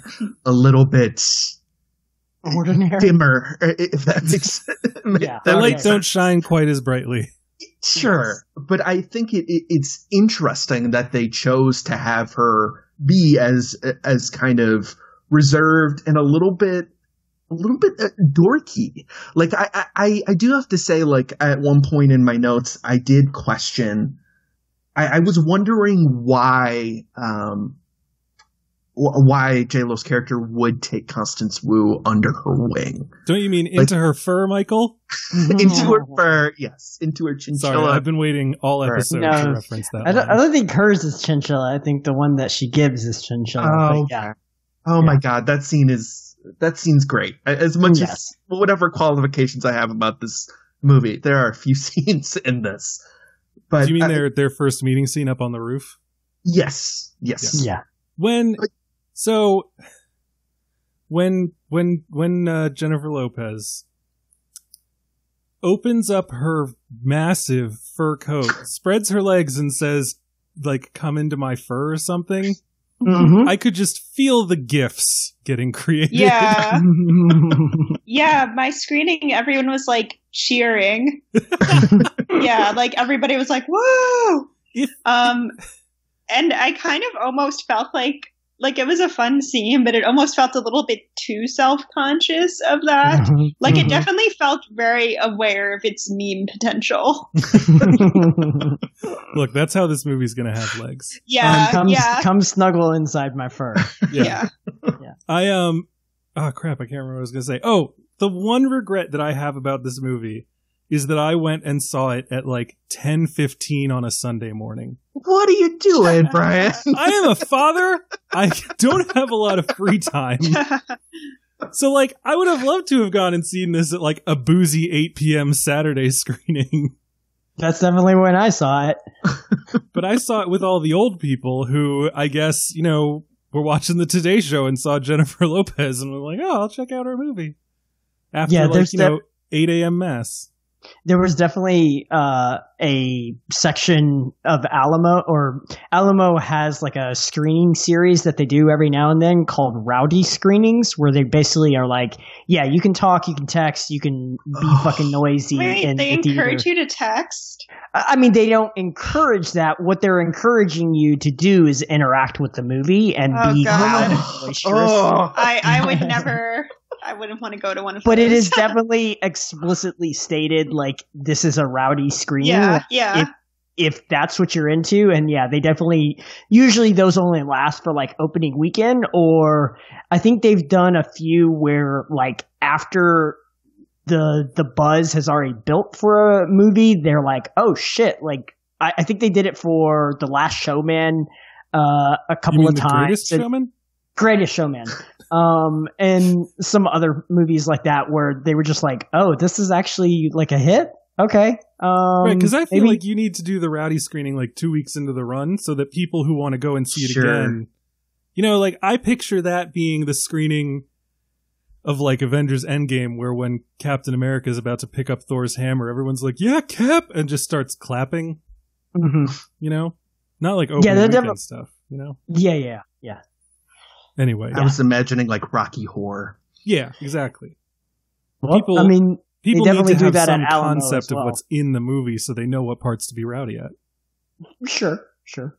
a little bit ordinary dimmer, if that makes Yeah. The that lights don't shine quite as brightly. Sure, but I think it, it it's interesting that they chose to have her be as as kind of reserved and a little bit a little bit uh, dorky. Like I, I- I I do have to say, like at one point in my notes, I did question. I, I was wondering why um why J Lo's character would take Constance Wu under her wing Don't you mean Like- into her fur, Michael? into her fur, yes, into her chinchilla. Sorry, I've been waiting all Fur. episode No. to reference that. I don't, I don't think hers is chinchilla. I think the one that she gives is chinchilla. Oh, but yeah. Oh my god, that scene is that scene's great. As much as whatever qualifications I have about this movie, there are a few scenes in this. But Do you mean I- their their first meeting scene up on the roof? yes, yes, Yeah. When But- so when when when uh, Jennifer Lopez opens up her massive fur coat, spreads her legs and says like come into my fur or something, Mhm. I could just feel the gifts getting created. Yeah. Yeah, my screening, everyone was like, cheering. yeah, like everybody was like, "Whoa!" If- um, and I kind of almost felt like like it was a fun scene, but it almost felt a little bit too self conscious of that. Like it Mhm. definitely felt very aware of its meme potential. Look, that's how this movie's gonna have legs. Yeah, come, yeah, come snuggle inside my fur. Yeah, yeah. I um oh crap, I can't remember what I was gonna say. Oh, the one regret that I have about this movie is that I went and saw it at like ten fifteen on a Sunday morning. What are you doing, Brian? I am a father. I don't have a lot of free time. So like I would have loved to have gone and seen this at like a boozy 8 p.m. Saturday screening. That's definitely when I saw it. But I saw it with all the old people who I guess, you know, were watching the Today Show and saw Jennifer Lopez and were like, oh, I'll check out her movie. After Yeah, like, there's you know, 8 a.m. mass. There was definitely uh, a section of Alamo, or Alamo has like a screening series that they do every now and then called Rowdy Screenings, where they basically are like, yeah, you can talk, you can text, you can be Oh. fucking noisy. Wait, in they the theater. encourage you to text? I I mean, they don't encourage that. What they're encouraging you to do is interact with the movie and Oh, be God. loud and. Oh. I, I would never. I wouldn't want to go to one of those. But it those. is definitely explicitly stated like this is a rowdy screening. yeah, yeah. If if that's what you're into, and yeah, they definitely usually those only last for like opening weekend, or I think they've done a few where like after the the buzz has already built for a movie, they're like, oh shit, like I, I think they did it for the Last Showman uh, a You couple mean of the times. greatest showman? Greatest Showman. Um, and some other movies like that where they were just like, oh, this is actually like a hit. Okay. Um, right, because I feel maybe- like you need to do the rowdy screening like two weeks into the run so that people who want to go and see it Sure. again, you know, like I picture that being the screening of like Avengers Endgame, where when Captain America is about to pick up Thor's hammer, everyone's like, "Yeah, Cap," and just starts clapping. Mhm. You know, not like opening they're weekend defi- stuff. You know. Yeah, yeah, yeah. Anyway, I was imagining like Rocky Horror. yeah, exactly. Well, People- I mean, People definitely need to do have that some Alamo concept well. of what's in the movie, so they know what parts to be rowdy at. sure, sure.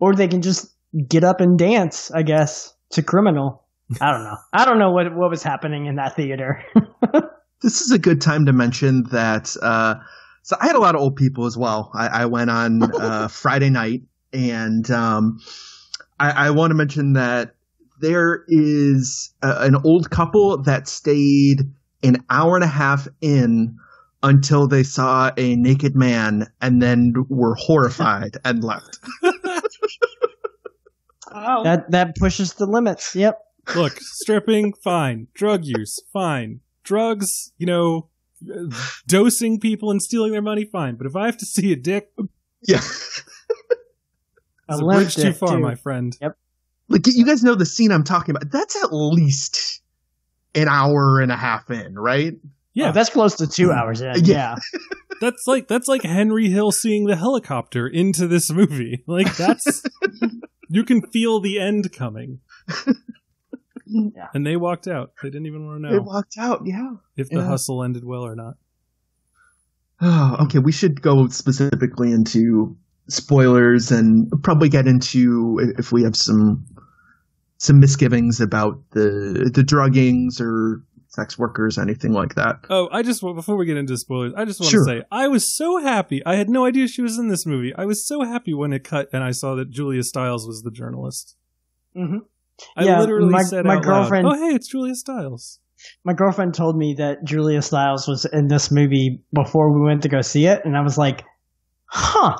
Or they can just get up and dance, I guess, to Criminal. I don't know. I don't know what what was happening in that theater. This is a good time to mention that. Uh, so I had a lot of old people as well. I, I went on uh, Friday night, and um, I, I want to mention that there is a, an old couple that stayed an hour and a half in until they saw a naked man and then were horrified and left. oh, that that pushes the limits. Yep. Look, stripping, fine. Drug use, fine. Drugs, you know, dosing people and stealing their money, fine. But if I have to see a dick, Yeah. A it's a bridge too far, too. my friend. Like you guys know the scene I'm talking about. That's at least an hour and a half in, right? Yeah, Oh, that's close to two mm. hours in. Yeah. Yeah. that's like that's like Henry Hill seeing the helicopter into this movie. Like that's you can feel the end coming. Yeah. And they walked out. They didn't even want to know. They walked out. Yeah. if the yeah. hustle ended well or not. Oh, okay, we should go specifically into spoilers and probably get into if we have some some misgivings about the the druggings or sex workers, anything like that. Oh, I just want before we get into spoilers, I just want Sure. to say I was so happy. I had no idea she was in this movie. I was so happy when it cut and I saw that Julia Stiles was the journalist. hmm I Yeah, literally my- said my out girlfriend- loud, "Oh, hey, it's Julia Stiles." My girlfriend told me that Julia Stiles was in this movie before we went to go see it, and I was like, "Huh."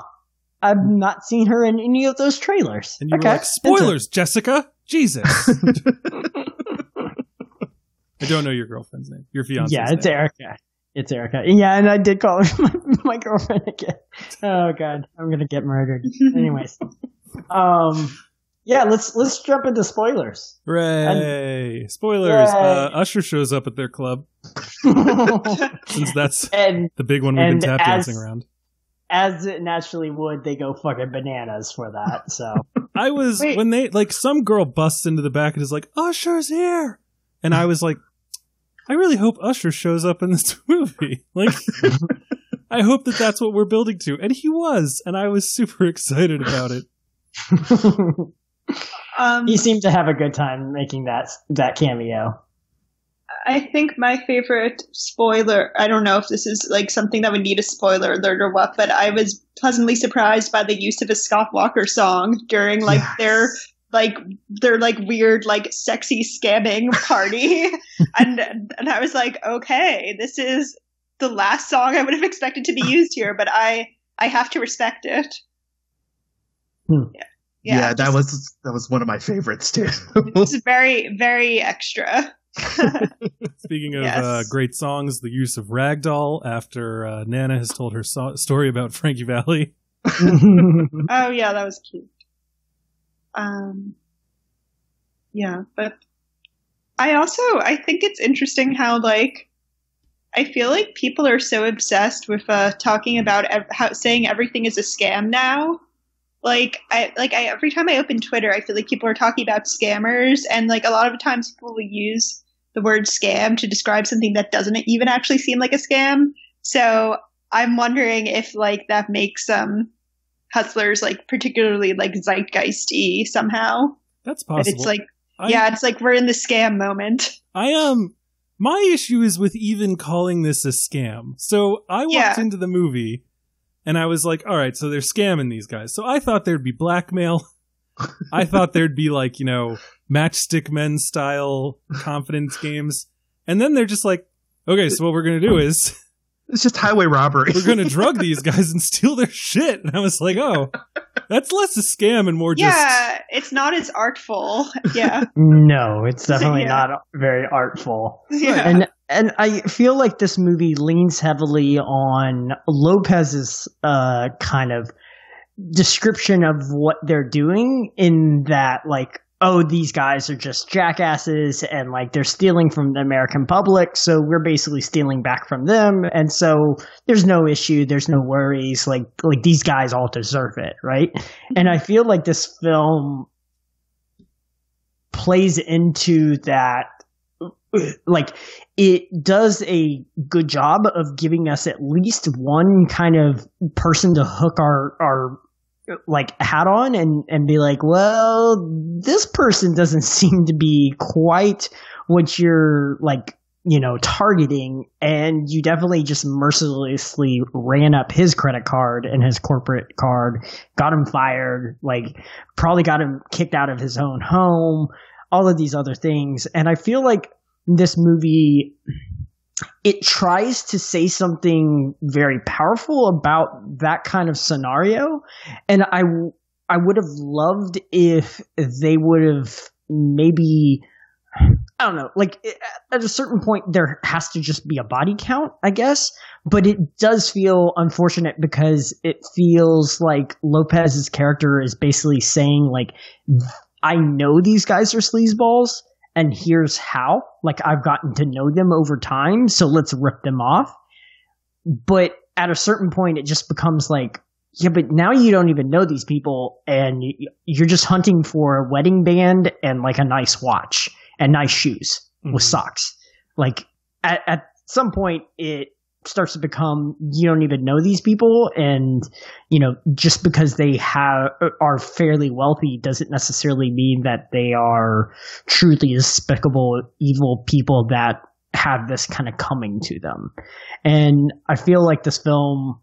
I've not seen her in any of those trailers. And you okay. were like, "Spoilers, Jessica." Jesus. I don't know your girlfriend's name. Your fiance. yeah, it's Erica. It's Erica. Yeah, and I did call her my, my girlfriend again. Oh god, I'm gonna get murdered. Anyways, um, yeah, let's let's jump into spoilers. Hooray! Spoilers. Yay. Uh, Usher shows up at their club since that's and the big one we've been And tap as- dancing around. as it naturally would, they go fucking bananas for that. So I was Wait. when they like some girl busts into the back and is like, "Usher's here," and I was like, I really hope Usher shows up in this movie. Like, I hope that that's what we're building to, and he was, and I was super excited about it. Um, he seemed to have a good time making that that cameo. I think my favorite spoiler, I don't know if this is like something that would need a spoiler alert or what, but I was pleasantly surprised by the use of a Scott Walker song during like Yes. their like their like weird like sexy scamming party. and and I was like, okay, this is the last song I would have expected to be used here, but I I have to respect it. Hmm. Yeah. Yeah, that just- was that was one of my favorites too. it's very very extra. Speaking of Yes. uh, great songs, the use of Rag Doll after uh, Nana has told her so- story about Frankie Valli. Oh yeah, that was cute. Um, yeah, but I also I think it's interesting how like I feel like people are so obsessed with uh, talking about ev- how saying everything is a scam now. Like I like I every time I open Twitter, I feel like people are talking about scammers, and like a lot of times people will use the word scam to describe something that doesn't even actually seem like a scam. So I'm wondering if like that makes um hustlers like particularly like zeitgeisty somehow. That's But possible. it's like I, yeah, it's like we're in the scam moment. I um my issue is with even calling this a scam. So I walked Yeah. into the movie and I was like, all right, so they're scamming these guys. So I thought there'd be blackmail. I thought there'd be like, you know, matchstick men style confidence games. And then they're just like, okay, so what we're going to do is it's just highway robbery. we're going to drug these guys and steal their shit. And I was like, oh, that's less a scam and more just yeah, it's not as artful. Yeah. no, it's definitely Yeah. not very artful. yeah. And and I feel like this movie leans heavily on Lopez's uh kind of description of what they're doing in that like oh these guys are just jackasses and like they're stealing from the American public so we're basically stealing back from them. And so there's no issue there's no worries like like these guys all deserve it right? And I feel like this film plays into that like it does a good job of giving us at least one kind of person to hook our our like hat on and and be like well this person doesn't seem to be quite what you're like you know targeting. And you definitely just mercilessly ran up his credit card and his corporate card got him fired like probably got him kicked out of his own home all of these other things. And i feel like this movie it tries to say something very powerful about that kind of scenario. And i i would have loved if they would have maybe i don't know like at a certain point there has to just be a body count i guess. But it does feel unfortunate because it feels like lopez's character is basically saying like i know these guys are sleazeballs and here's how. Like I've gotten to know them over time, so let's rip them off. But at a certain point, it just becomes like, yeah, but now you don't even know these people, and you're just hunting for a wedding band and like a nice watch and nice shoes with Mhm. socks. Like at, at some point, it starts to become you don't even know these people and you know just because they have are fairly wealthy doesn't necessarily mean that they are truly despicable evil people that have this kind of coming to them and i feel like this film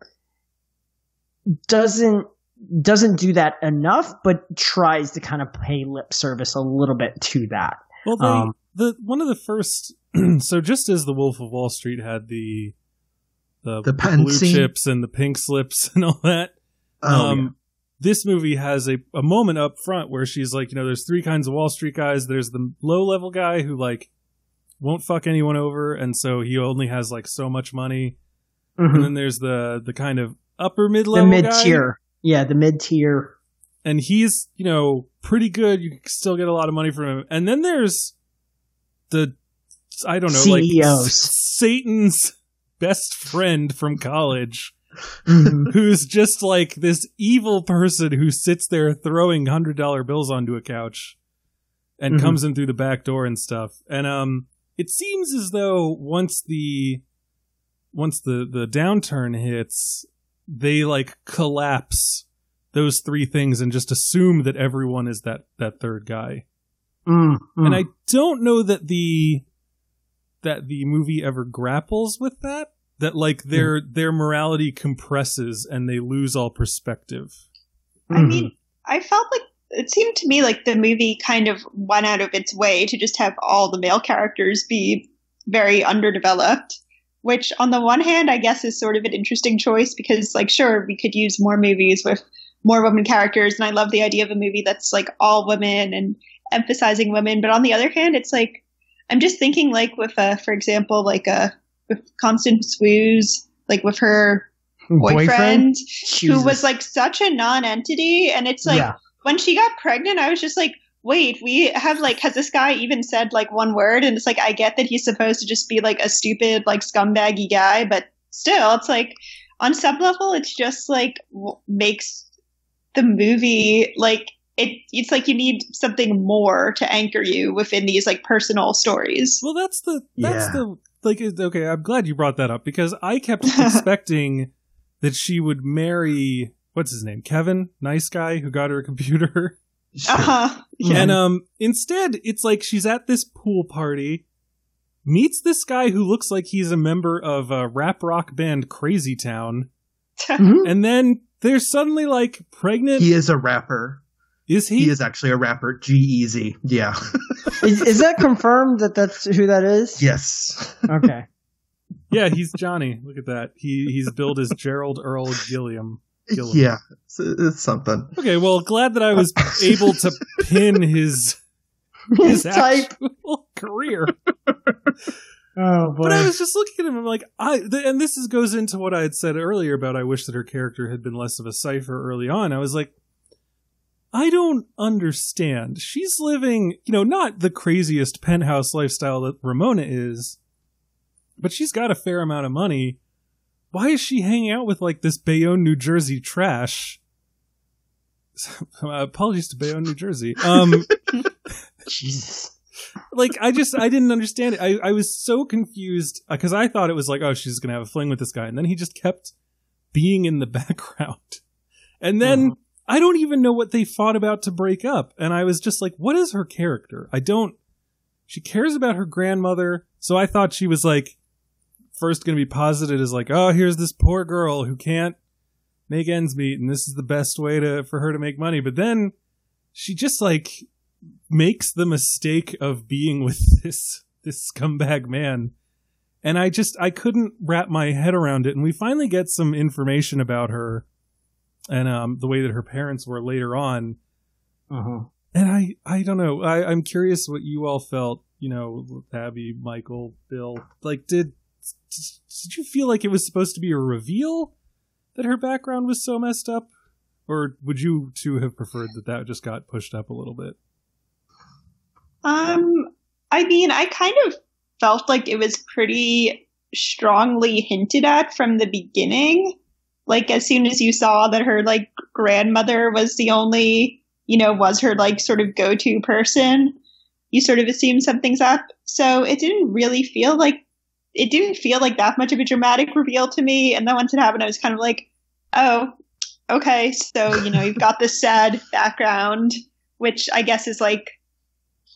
doesn't doesn't do that enough but tries to kind of pay lip service a little bit to that Well, they, Um, the one of the first. so just as the Wolf of Wall Street had the the, The blue scene? chips and the pink slips and all that, Oh, um, this movie has a, a moment up front where she's like, you know, there's three kinds of Wall Street guys. There's the low level guy who like won't fuck anyone over, and so he only has like so much money. And then there's the the kind of upper mid the level mid tier yeah the mid tier and he's you know pretty good. You still get a lot of money from him. And then there's the I don't know like CEOs. S- Satan's best friend from college, Mhm. who's just like this evil person who sits there throwing hundred dollar bills onto a couch and Mhm. comes in through the back door and stuff. And um, it seems as though once the once the the downturn hits, they like collapse those three things and just assume that everyone is that that third guy. Mm, mm. And I don't know that the that the movie ever grapples with that. That like their hmm. their morality compresses and they lose all perspective. I hmm. mean, I felt like it seemed to me like the movie kind of went out of its way to just have all the male characters be very underdeveloped. Which, on the one hand, I guess is sort of an interesting choice because, like, sure, we could use more movies with more women characters, and I love the idea of a movie that's like all women and emphasizing women. But on the other hand, it's like I'm just thinking, like, with, uh, for example, like, uh, with Constance Wu's, like, with her boyfriend, who was like such a non-entity, and it's like yeah. when she got pregnant, I was just like, wait, we have like, has this guy even said like one word? And it's like, I get that he's supposed to just be like a stupid, like scumbaggy guy, but still, it's like on some level, it's just like w- makes the movie like it. It's like you need something more to anchor you within these like personal stories. Well, that's the that's Yeah. the like. Okay, I'm glad you brought that up because I kept expecting that she would marry what's his name, Kevin, nice guy who got her a computer. Sure. Uh huh. And um, instead, it's like she's at this pool party, meets this guy who looks like he's a member of a rap rock band Crazy Town, Mhm. and then they're suddenly like pregnant. He is a rapper. Is he? He is actually a rapper. G-Eazy. Yeah. is, is that confirmed that that's who that is? yes. Okay. yeah, he's Johnny. Look at that. He he's billed as Gerald Earl Gillum. Gillum. Yeah. It's, it's something. Okay, well, glad that I was able to pin his His his type. actual career. Oh boy. But I was just looking at him. I'm like, I, th- and this is, goes into what I had said earlier about I wish that her character had been less of a cipher early on. I was like, I don't understand. She's living, you know, not the craziest penthouse lifestyle that Ramona is, but she's got a fair amount of money. Why is she hanging out with like this Bayonne, New Jersey trash? apologies to Bayonne, New Jersey. Um, like I just I didn't understand it. I I was so confused because I thought it was like oh she's gonna have a fling with this guy, and then he just kept being in the background, and then I don't even know what they fought about to break up, and I was just like, what is her character? I don't. She cares about her grandmother, so I thought she was like first gonna be posited as like oh here's this poor girl who can't make ends meet, and this is the best way to for her to make money, but then she just like makes the mistake of being with this this scumbag man. And i just i couldn't wrap my head around it. And we finally get some information about her and um the way that her parents were later on Uh-huh. and i i don't know i i'm curious what you all felt you know abby michael bill like did did you feel like it was supposed to be a reveal that her background was so messed up or would you two have preferred that that just got pushed up a little bit Um, I mean, I kind of felt like it was pretty strongly hinted at from the beginning. Like as soon as you saw that her like grandmother was the only, you know, was her like sort of go-to person, you sort of assumed something's up. So it didn't really feel like it didn't feel like that much of a dramatic reveal to me. And then once it happened, I was kind of like, oh, okay. So, you know, you've got this sad background, which I guess is like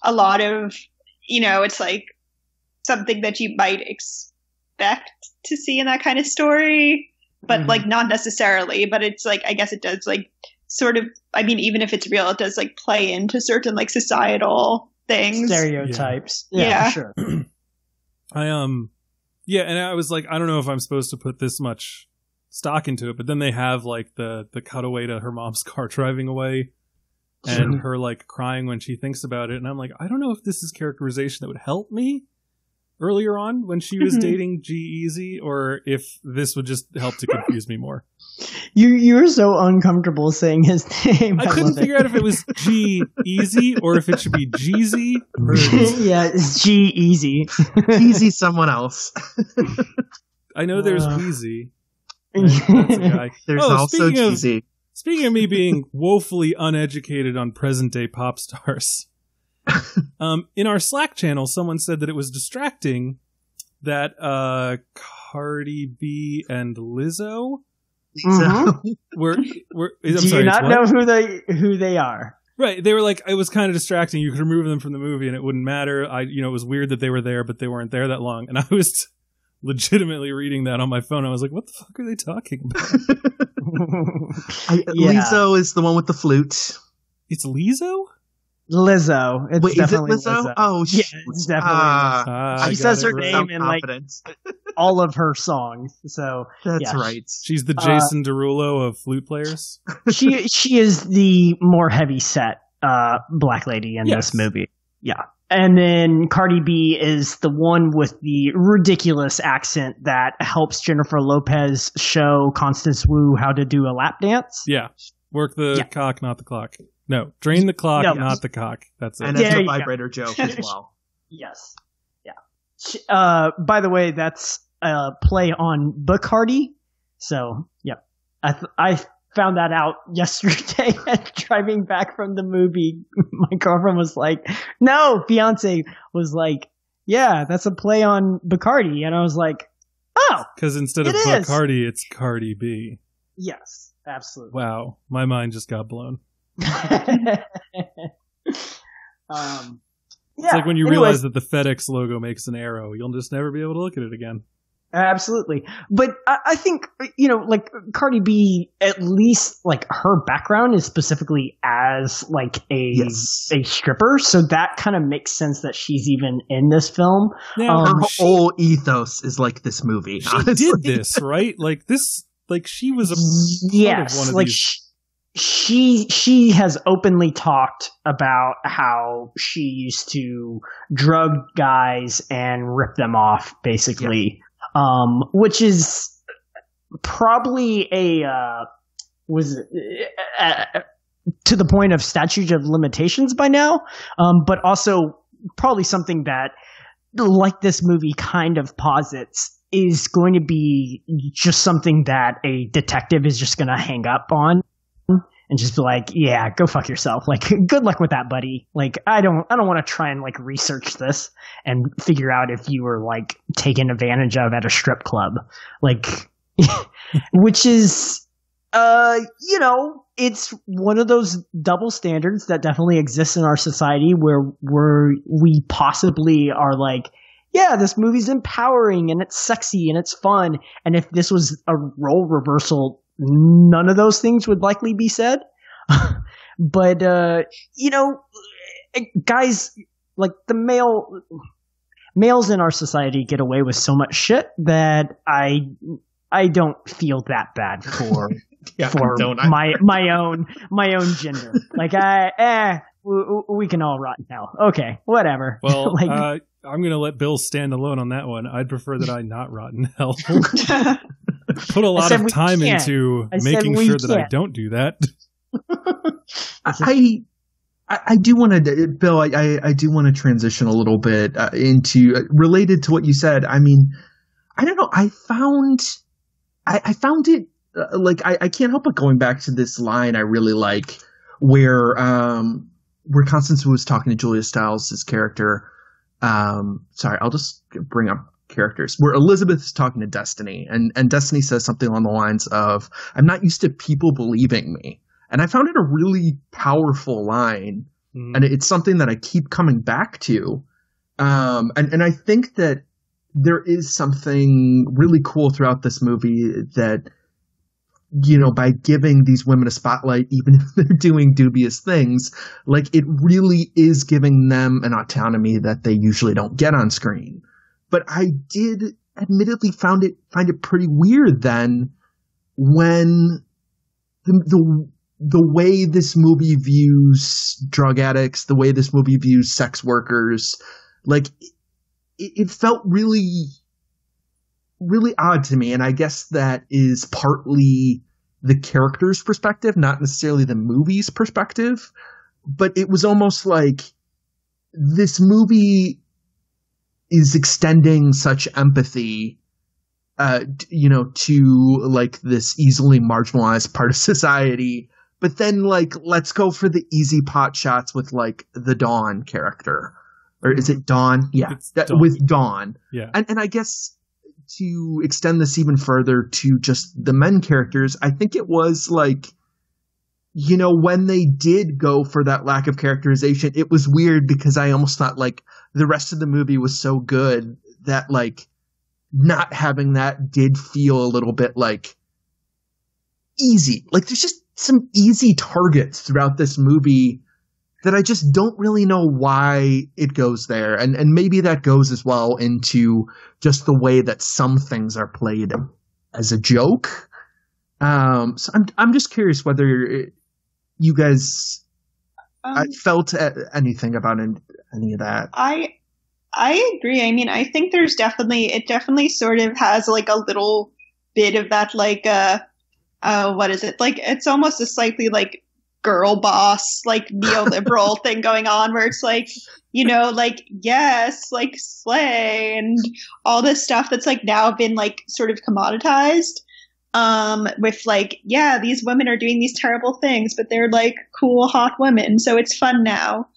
a lot of, you know, it's like something that you might expect to see in that kind of story, but Mhm. like not necessarily. But it's like, I guess it does like sort of, I mean, even if it's real, it does like play into certain like societal things. Stereotypes. Yeah, Yeah. for sure. I um yeah, and I was like, I don't know if I'm supposed to put this much stock into it, but then they have like the the cutaway to her mom's car driving away and her like crying when she thinks about it, and I'm like, I don't know if this is characterization that would help me earlier on when she was Mhm. dating G-Eazy, or if this would just help to confuse me more. You you were so uncomfortable saying his name. I couldn't love figure out if it was G Easy or if it should be Jeezy or yeah, it's G easy. Easy someone else. I know there's Uh. Weezy. That's a guy. There's Oh, also speaking of- Speaking of me being woefully uneducated on present day pop stars, um, in our Slack channel, someone said that it was distracting that uh, Cardi B and Lizzo Mhm. were. were I'm Do sorry, you not know who they who they are? Right. They were like, it was kind of distracting. You could remove them from the movie and it wouldn't matter. I, you know, it was weird that they were there, but they weren't there that long. And I was legitimately reading that on my phone. I was like, what the fuck are they talking about? I, Yeah. Lizzo is the one with the flute. It's Lizzo? Lizzo. It's Wait, is it definitely Lizzo? Oh, Yeah, shoot. it's definitely Ah, Ah, She says her it name in, like, all of her songs. So That's yeah. right. She's the Uh, Jason Derulo of flute players. she she is the more heavy set uh black lady in Yes. this movie. Yeah. And then Cardi B is the one with the ridiculous accent that helps Jennifer Lopez show Constance Wu how to do a lap dance. Yeah. Work the Yeah. cock, not the clock. No, drain the clock, No. not the cock. That's it. And There that's a you go. vibrator joke as well. Yes. Yeah. Uh, by the way, that's a play on Bacardi. So, yeah. I, th- I found that out yesterday driving back from the movie. My girlfriend was like, no, fiance was like, yeah, that's a play on Bacardi. And I was like, oh, Because instead of It is. Bacardi, it's Cardi B. yes, absolutely. Wow. My mind just got blown. um, It's like when you anyways. realize that the FedEx logo makes an arrow, you'll just never be able to look at it again. Absolutely. But I, I think, you know, like Cardi B, at least like her background is specifically as like a, Yes. a stripper. So that kind of makes sense that she's even in this film. Now, Um, Her she, whole ethos is like this movie. she honestly. did this, right? Like this, like she was a part yes. of one of like these. Sh- she, she has openly talked about how she used to drug guys and rip them off basically. Um, which is probably a, uh, was uh, to the point of statute of limitations by now, um, but also probably something that, like this movie kind of posits, is going to be just something that a detective is just going to hang up on and just be like, "Yeah, go fuck yourself." Like, good luck with that, buddy. Like, I don't, I don't want to try and like research this and figure out if you were like taken advantage of at a strip club, like, which is uh, you know, it's one of those double standards that definitely exists in our society where where we possibly are like, yeah, this movie's empowering and it's sexy and it's fun. And if this was a role reversal, none of those things would likely be said. but uh, you know, guys like the male males in our society get away with so much shit that I I don't feel that bad for Yeah, for my my own my own gender. Like I eh, we, we can all rot in hell. Okay, whatever. Well, like uh, I'm going to let Bill stand alone on that one. I'd prefer that I not rot in hell. Put a lot said of time into I said making we sure that I can't. don't do that. I I, I do want to, Bill. I, I, I do want to transition a little bit uh, into uh, related to what you said. I mean, I don't know. I found, I, I found it uh, like I, I can't help but going back to this line I really like, where um where Constance was talking to Julia Stiles' character. Um, sorry, I'll just bring up characters where Elizabeth is talking to Destiny, and and Destiny says something along the lines of, "I'm not used to people believing me." And I found it a really powerful line, Mhm. and it's something that I keep coming back to. Um, and and I think that there is something really cool throughout this movie that you know by giving these women a spotlight even if they're doing dubious things like it really is giving them an autonomy that they usually don't get on screen but i did admittedly found it find it pretty weird then when the the the way this movie views drug addicts, the way this movie views sex workers, like it, it felt really, really odd to me. And I guess that is partly the character's perspective, not necessarily the movie's perspective. But it was almost like this movie is extending such empathy uh, you know, to like this easily marginalized part of society but then like let's go for the easy pot shots with like the Dawn character, or is it Dawn? Yeah, that, Dawn. with Dawn, Yeah. and and I guess to extend this even further to just the men characters, I think it was like. You know, when they did go for that lack of characterization, it was weird because I almost thought like the rest of the movie was so good that like not having that did feel a little bit like easy. Like there's just some easy targets throughout this movie that I just don't really know why it goes there. And and maybe that goes as well into just the way that some things are played as a joke. Um so I'm I'm just curious whether you guys Um, felt anything about any, any of that. I I agree. I mean, I think there's definitely it definitely sort of has like a little bit of that like uh uh what is it? Like it's almost a slightly like girl boss like neoliberal thing going on where it's like you know like yes like slay and all this stuff that's like now been like sort of commoditized um with like yeah these women are doing these terrible things but they're like cool hot women so it's fun now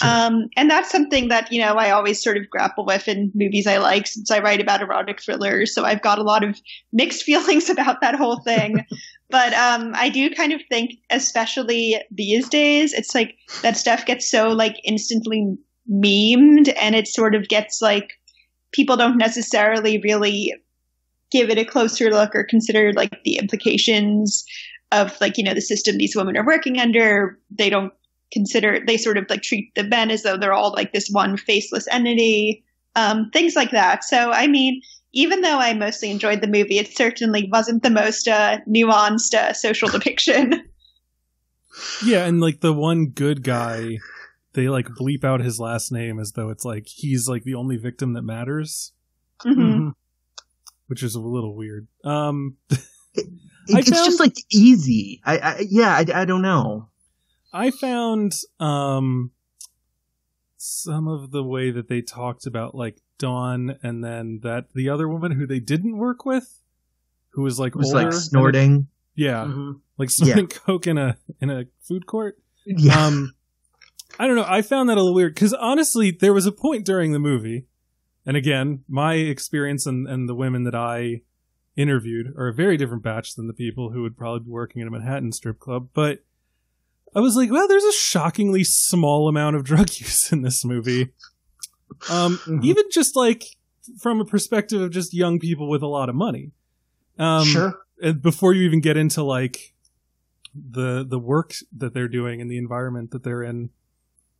um, and that's something that, you know, I always sort of grapple with in movies I like since I write about erotic thrillers. So I've got a lot of mixed feelings about that whole thing. but um, I do kind of think, especially these days, it's like that stuff gets so like instantly memed and it sort of gets like people don't necessarily really give it a closer look or consider like the implications of like, you know, the system these women are working under. They don't consider they sort of like treat the men as though they're all like this one faceless entity um, things like that so i mean even though i mostly enjoyed the movie it certainly wasn't the most uh, nuanced uh, social depiction Yeah, and like the one good guy, they like bleep out his last name as though it's like he's like the only victim that matters, Mhm. Which is a little weird. Um, It, it's found- just like easy. I, I yeah, I, I don't know. I found um some of the way that they talked about like Dawn and then that the other woman who they didn't work with, who was like was older, like snorting. yeah, Mhm. like snorting coke in a in a food court. Yeah, um i don't know i found that a little weird because honestly there was a point during the movie and again my experience and, and the women that i interviewed are a very different batch than the people who would probably be working in a manhattan strip club but i was like well there's a shockingly small amount of drug use in this movie um Mhm. even just like from a perspective of just young people with a lot of money um sure. and before you even get into like the the work that they're doing and the environment that they're in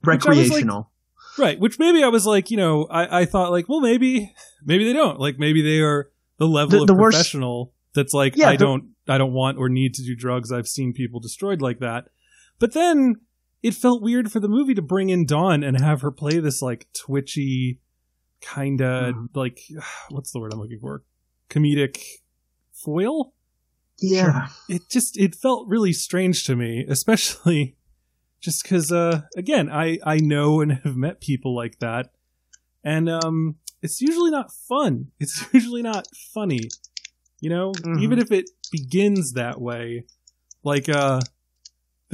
Recreational. Right which maybe i was like you know i i thought like well maybe maybe they don't. Like maybe they are the level The- of the worst- professional that's like Yeah, i the- don't i don't want or need to do drugs. I've seen people destroyed like that. But then it felt weird for the movie to bring in dawn and have her play this like twitchy kind of Mhm. like what's the word i'm looking for? Comedic foil? Yeah. it just it felt really strange to me especially just because uh again i i know and have met people like that and um it's usually not fun it's usually not funny you know Mhm. even if it begins that way like uh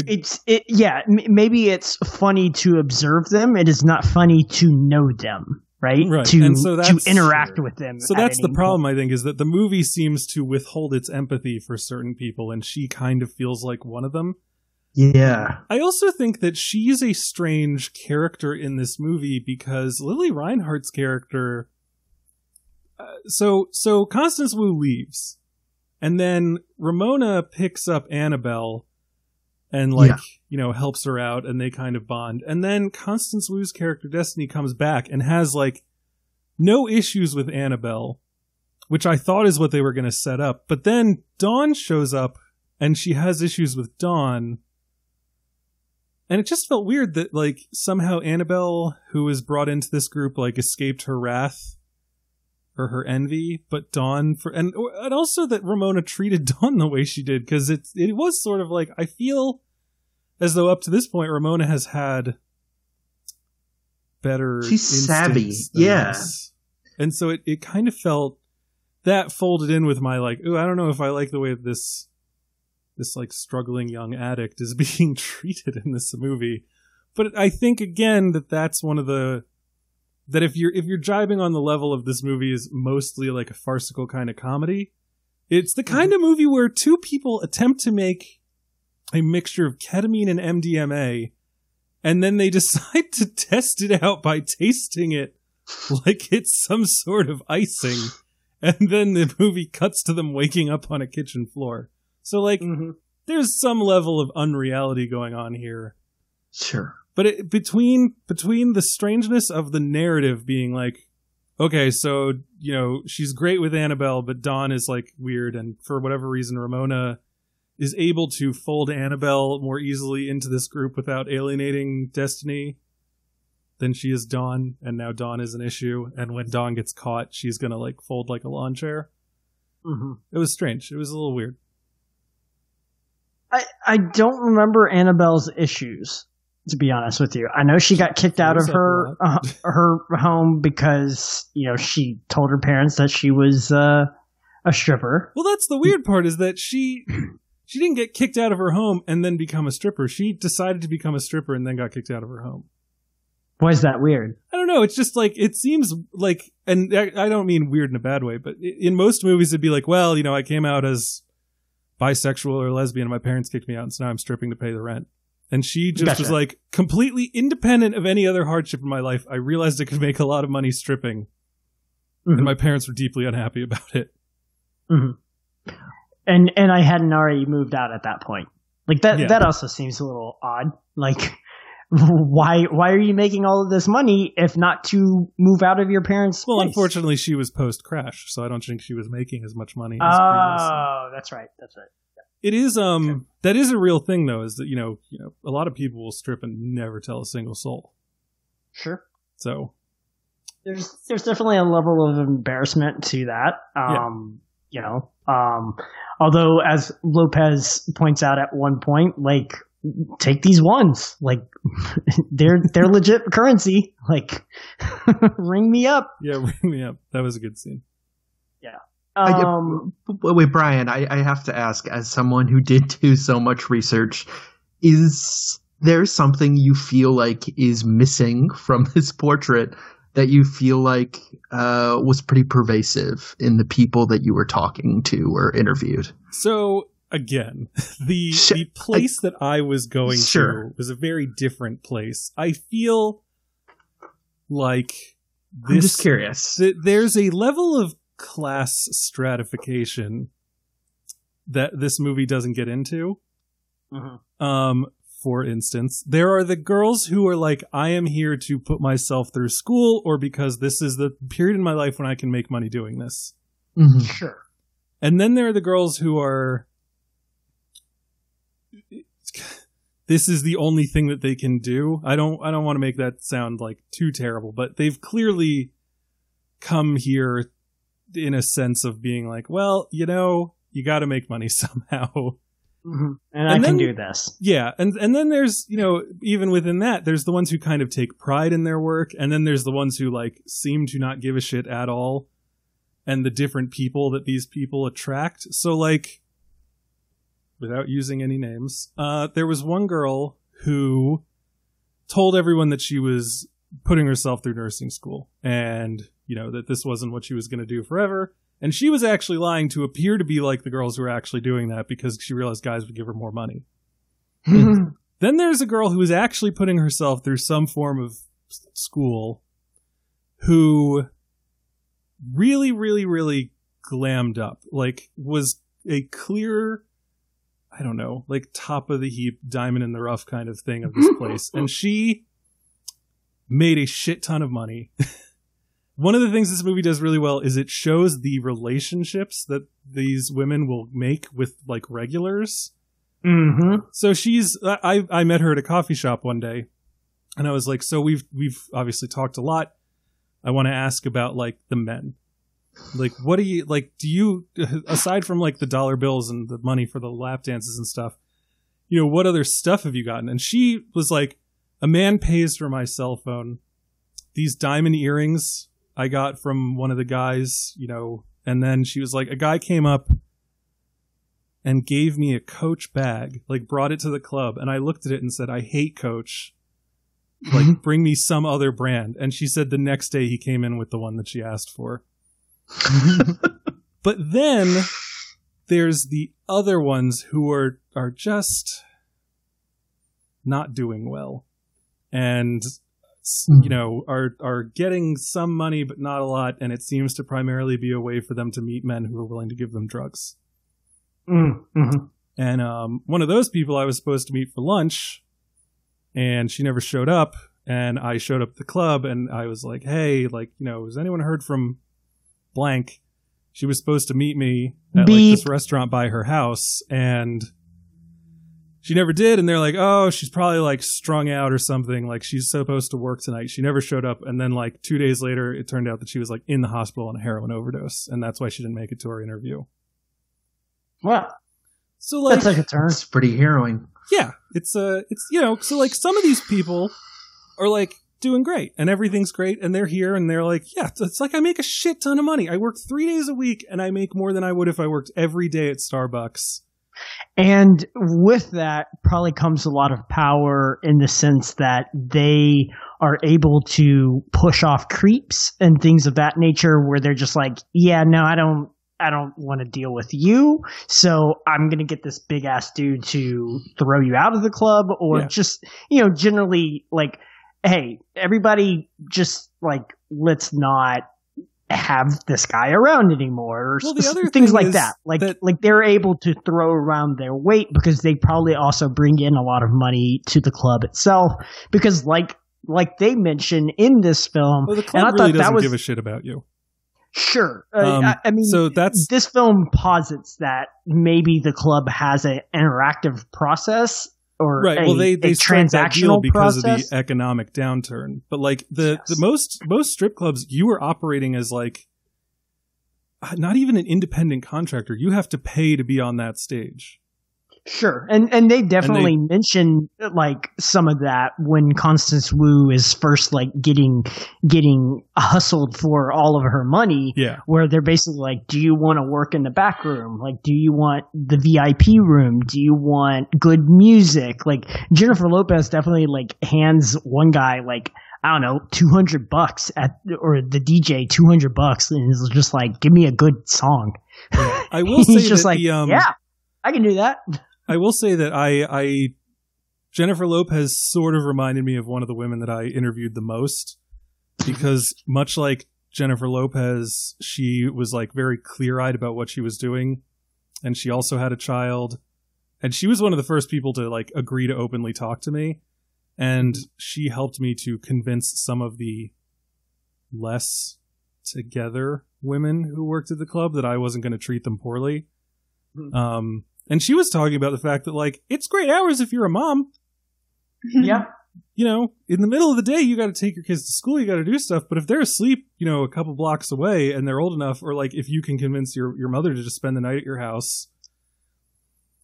It's it yeah. M- maybe it's funny to observe them. It is not funny to know them, right? Right, To and so that's- to interact with them. so that's the problem point. i think is that the movie seems to withhold its empathy for certain people and she kind of feels like one of them Yeah. I also think that she's a strange character in this movie because Lili Reinhart's character. Uh, so so Constance Wu leaves, and then Ramona picks up Annabelle, and like Yeah. you know helps her out, and they kind of bond. And then Constance Wu's character Destiny comes back and has like no issues with Annabelle, which I thought is what they were going to set up. But then Dawn shows up, and she has issues with Dawn and it just felt weird that like somehow Annabelle, who was brought into this group, like escaped her wrath or her envy, but Dawn for and and also that Ramona treated Dawn the way she did because it it was sort of like I feel as though up to this point Ramona has had better. She's savvy, yeah. this. and so it it kind of felt that folded in with my like, oh, I don't know if I like the way this this like struggling young addict is being treated in this movie. But I think again that that's one of the that if you're if you're jibing on the level of this movie is mostly like a farcical kind of comedy, it's the kind mm-hmm. of movie where two people attempt to make a mixture of ketamine and MDMA and then they decide to test it out by tasting it like it's some sort of icing and then the movie cuts to them waking up on a kitchen floor. So like Mm-hmm. there's some level of unreality going on here. Sure. But it, between between the strangeness of the narrative being like, okay, so you know she's great with Annabelle, but Dawn is like weird, and for whatever reason, Ramona is able to fold Annabelle more easily into this group without alienating Destiny than she is Dawn, and now Dawn is an issue, and when Dawn gets caught, she's gonna like fold like a lawn chair. Mm-hmm. It was strange. It was a little weird. I, I don't remember Annabelle's issues, to be honest with you. I know she got kicked out of throws up a her uh, her home because you know she told her parents that she was uh, a stripper. Well, that's the weird part is that she she didn't get kicked out of her home and then become a stripper. She decided to become a stripper and then got kicked out of her home. Why is that weird? I don't know. It's just like it seems like, and I I don't mean weird in a bad way, but in most movies it'd be like, well, you know, I came out as bisexual or lesbian, and my parents kicked me out, and so now I'm stripping to pay the rent. And she just was like completely independent of any other hardship in my life. I realized I could make a lot of money stripping, Mhm. and my parents were deeply unhappy about it. And and I hadn't already moved out at that point. Like that Yeah. that also seems a little odd. Like why why are you making all of this money if not to move out of your parents' Well, place? unfortunately, she was post crash, so I don't think she was making as much money. as. Oh, that's right. That's right. It is um that is a real thing though, is that you know you know a lot of people will strip and never tell a single soul. Sure. So there's there's definitely a level of embarrassment to that. Yeah. Um, you know, um, although as Lopez points out at one point, like take these ones, like they're they're legit currency. Like ring me up. yeah, ring me up. That was a good scene. I get- Um, Wait, wait, Brian, I, I have to ask, as someone who did do so much research, is there something you feel like is missing from this portrait that you feel like uh, was pretty pervasive in the people that you were talking to or interviewed? So again, the Sh- the place that I was going Sure. to was a very different place. I feel like I'm just curious. th- there's a level of class stratification that this movie doesn't get into. Mhm. Um, for instance, there are the girls who are like, I am here to put myself through school, or because this is the period in my life when I can make money doing this. Mhm. sure. And then there are the girls who are. This is the only thing that they can do. I don't. I don't want to make that sound like too terrible, but they've clearly come here in a sense of being like, well, you know, you got to make money somehow. Mhm. And, I And can then- do this. Yeah, and and then there's you know even within that there's the ones who kind of take pride in their work, and then there's the ones who like seem to not give a shit at all, and the different people that these people attract. So like, without using any names, uh, there was one girl who told everyone that she was putting herself through nursing school, and you know that this wasn't what she was going to do forever. And she was actually lying to appear to be like the girls who were actually doing that because she realized guys would give her more money. Then there's a girl who is actually putting herself through some form of school who really, really, really glammed up. Like, was a clear, I don't know, like top of the heap, diamond in the rough kind of thing of this place. and she made a shit ton of money. One of the things this movie does really well is it shows the relationships that these women will make with like regulars. hmm So she's I I met her at a coffee shop one day and I was like, so we've we've obviously talked a lot. I want to ask about like the men. Like what do you like do you aside from like the dollar bills and the money for the lap dances and stuff, you know, what other stuff have you gotten? And she was like, a man pays for my cell phone. These diamond earrings I got from one of the guys, you know, and then she was like, a guy came up and gave me a Coach bag, like brought it to the club, and I looked at it and said, "I hate Coach." Like, mm-hmm. bring me some other brand. And she said the next day he came in with the one that she asked for. But then there's the other ones who are are just not doing well, and Hmm. you know are are getting some money but not a lot, and it seems to primarily be a way for them to meet men who are willing to give them drugs. Mm, mhm. And um, one of those people I was supposed to meet for lunch, and she never showed up. And I showed up at the club, and I was like, "Hey, like, you know, has anyone heard from blank?" She was supposed to meet me at like this restaurant by her house, and she never did. And they're like, "Oh, she's probably like strung out or something. Like she's supposed to work tonight." She never showed up, and then like two days later, it turned out that she was like in the hospital on a heroin overdose, and that's why she didn't make it to our interview. Well, So like, that's like a turn. It's pretty harrowing. yeah, it's uh it's you know, so like some of these people are like doing great and everything's great and they're here and they're like, yeah, it's- like I make a shit ton of money. I work 3 days a week and I make more than I would if I worked every day at Starbucks. And with that probably comes a lot of power in the sense that they are able to push off creeps and things of that nature where they're just like, yeah, no, I don't I don't want to deal with you. So I'm going to get this big ass dude to throw you out of the club or Yeah. just, you know, generally like, hey, everybody just like, let's not have this guy around anymore or Well, the s- other things thing like that. Like, that- like they're able to throw around their weight because they probably also bring in a lot of money to the club itself because like, like they mentioned in this film, Well, the and I club thought really that doesn't was give a shit about you. Sure. Uh, Um, I, I mean, so that's this film posits that maybe the club has an interactive process or right. a, well, they they struck that deal transactional because process. of the economic downturn. But like the the most most strip clubs, you were operating as like uh, not even an independent contractor. You have to pay to be on that stage. Sure, and and they definitely mention like some of that when Constance Wu is first like getting getting hustled for all of her money. Yeah. Where they're basically like, "Do you want to work in the back room? Like, do you want the VIP room? Do you want good music?" Like Jennifer Lopez definitely like hands one guy like I don't know two hundred bucks at or the DJ two hundred bucks and is just like, "Give me a good song." I will say He's just that like, the um, "Yeah, I can do that." I will say that I, I, Jennifer Lopez sort of reminded me of one of the women that I interviewed the most because much like Jennifer Lopez, she was like very clear eyed about what she was doing. And she also had a child. And she was one of the first people to like agree to openly talk to me. And she helped me to convince some of the less together women who worked at the club that I wasn't going to treat them poorly. Um, and she was talking about the fact that like it's great hours if you're a mom. yeah. You know, in the middle of the day, you got to take your kids to school, you got to do stuff. But if they're asleep, you know, a couple blocks away and they're old enough, or like if you can convince your your mother to just spend the night at your house,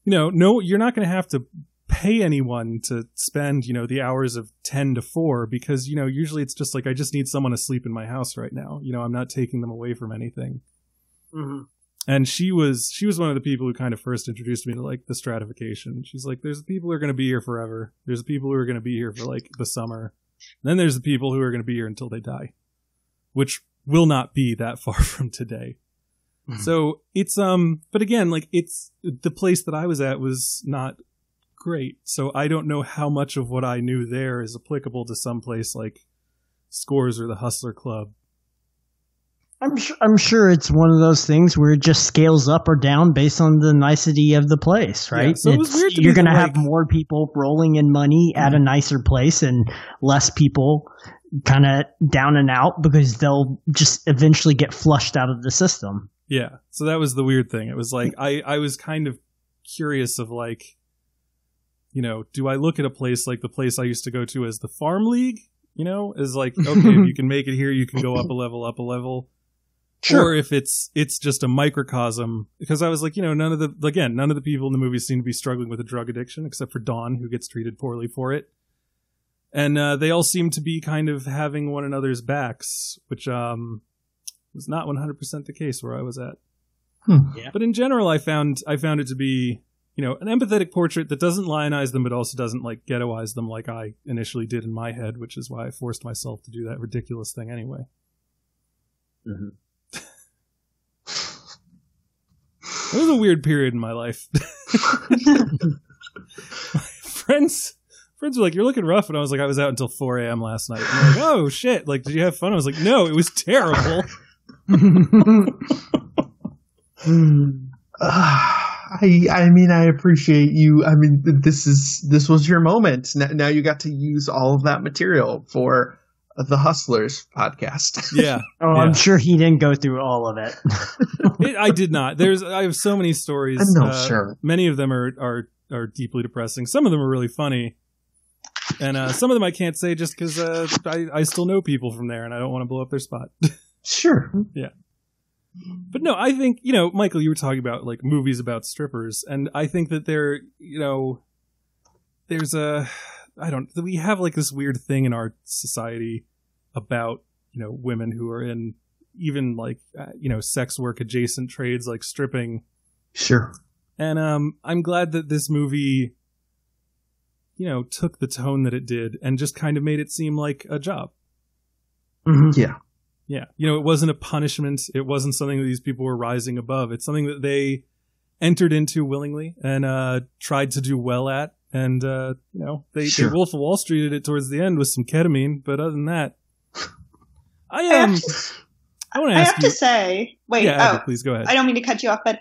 you know, no, you're not going to have to pay anyone to spend you know the hours of 10 to 4 because you know usually it's just like i just need someone to sleep in my house right now you know i'm not taking them away from anything Mhm. And she was she was one of the people who kind of first introduced me to like the stratification. She's like there's the people who are going to be here forever. There's the people who are going to be here for like the summer. And then there's the people who are going to be here until they die which will not be that far from today. So it's um but again like it's the place that i was at was not great. So i don't know how much of what i knew there is applicable to some place like scores or the hustler club I'm sure, I'm sure it's one of those things where it just scales up or down based on the nicety of the place, right? Yeah, so it was weird you're me that, going to have Mm-hmm. more people rolling in money at a nicer place and less people kind of down and out because they'll just eventually get flushed out of the system. Yeah. So that was the weird thing. It was like I I was kind of curious of like you know, do I look at a place like the place I used to go to as the farm league, you know, is like okay, if you can make it here, you can go up a level, up a level. Or if it's it's just a microcosm because I was like, you know, none of the again, none of the people in the movie seem to be struggling with a drug addiction except for Dawn who gets treated poorly for it. And uh, they all seem to be kind of having one another's backs, which um was not 100% the case where I was at. But in general, I found I found it to be you know an empathetic portrait that doesn't lionize them, but also doesn't like ghettoize them like I initially did in my head, which is why I forced myself to do that ridiculous thing anyway. It was a weird period in my life. my friends friends were like, "You're looking rough," and I was like, "I was out until 4 a.m. last night." And they're like, "Oh shit! Like, did you have fun?" I was like, "No, it was terrible." I I mean I appreciate you. I mean this is this was your moment. Now, now you got to use all of that material for the Hustlers podcast. yeah, Oh, Yeah. I'm sure he didn't go through all of it. it, I did not. There's I have so many stories. I'm not uh, sure. Many of them are are are deeply depressing. Some of them are really funny. And uh, some of them I can't say just because uh, I, I still know people from there and I don't want to blow up their spot. Sure. Yeah. But no, I think you know, Michael, you were talking about like movies about strippers, and I think that there, you know, there's a, I don't, we have like this weird thing in our society about you know women who are in even like uh, you know sex work adjacent trades like stripping, Sure. and um, I'm glad that this movie, you know, took the tone that it did and just kind of made it seem like a job. Yeah. Yeah. You know, it wasn't a punishment. It wasn't something that these people were rising above. It's something that they entered into willingly and uh, tried to do well at. And, uh, you know, they, Sure. they Wolf of Wall Streeted it towards the end with some ketamine. But other than that, I I am. have, to, I want to I ask have you. to say, wait, yeah, Abby, oh, please go ahead. I don't mean to cut you off, but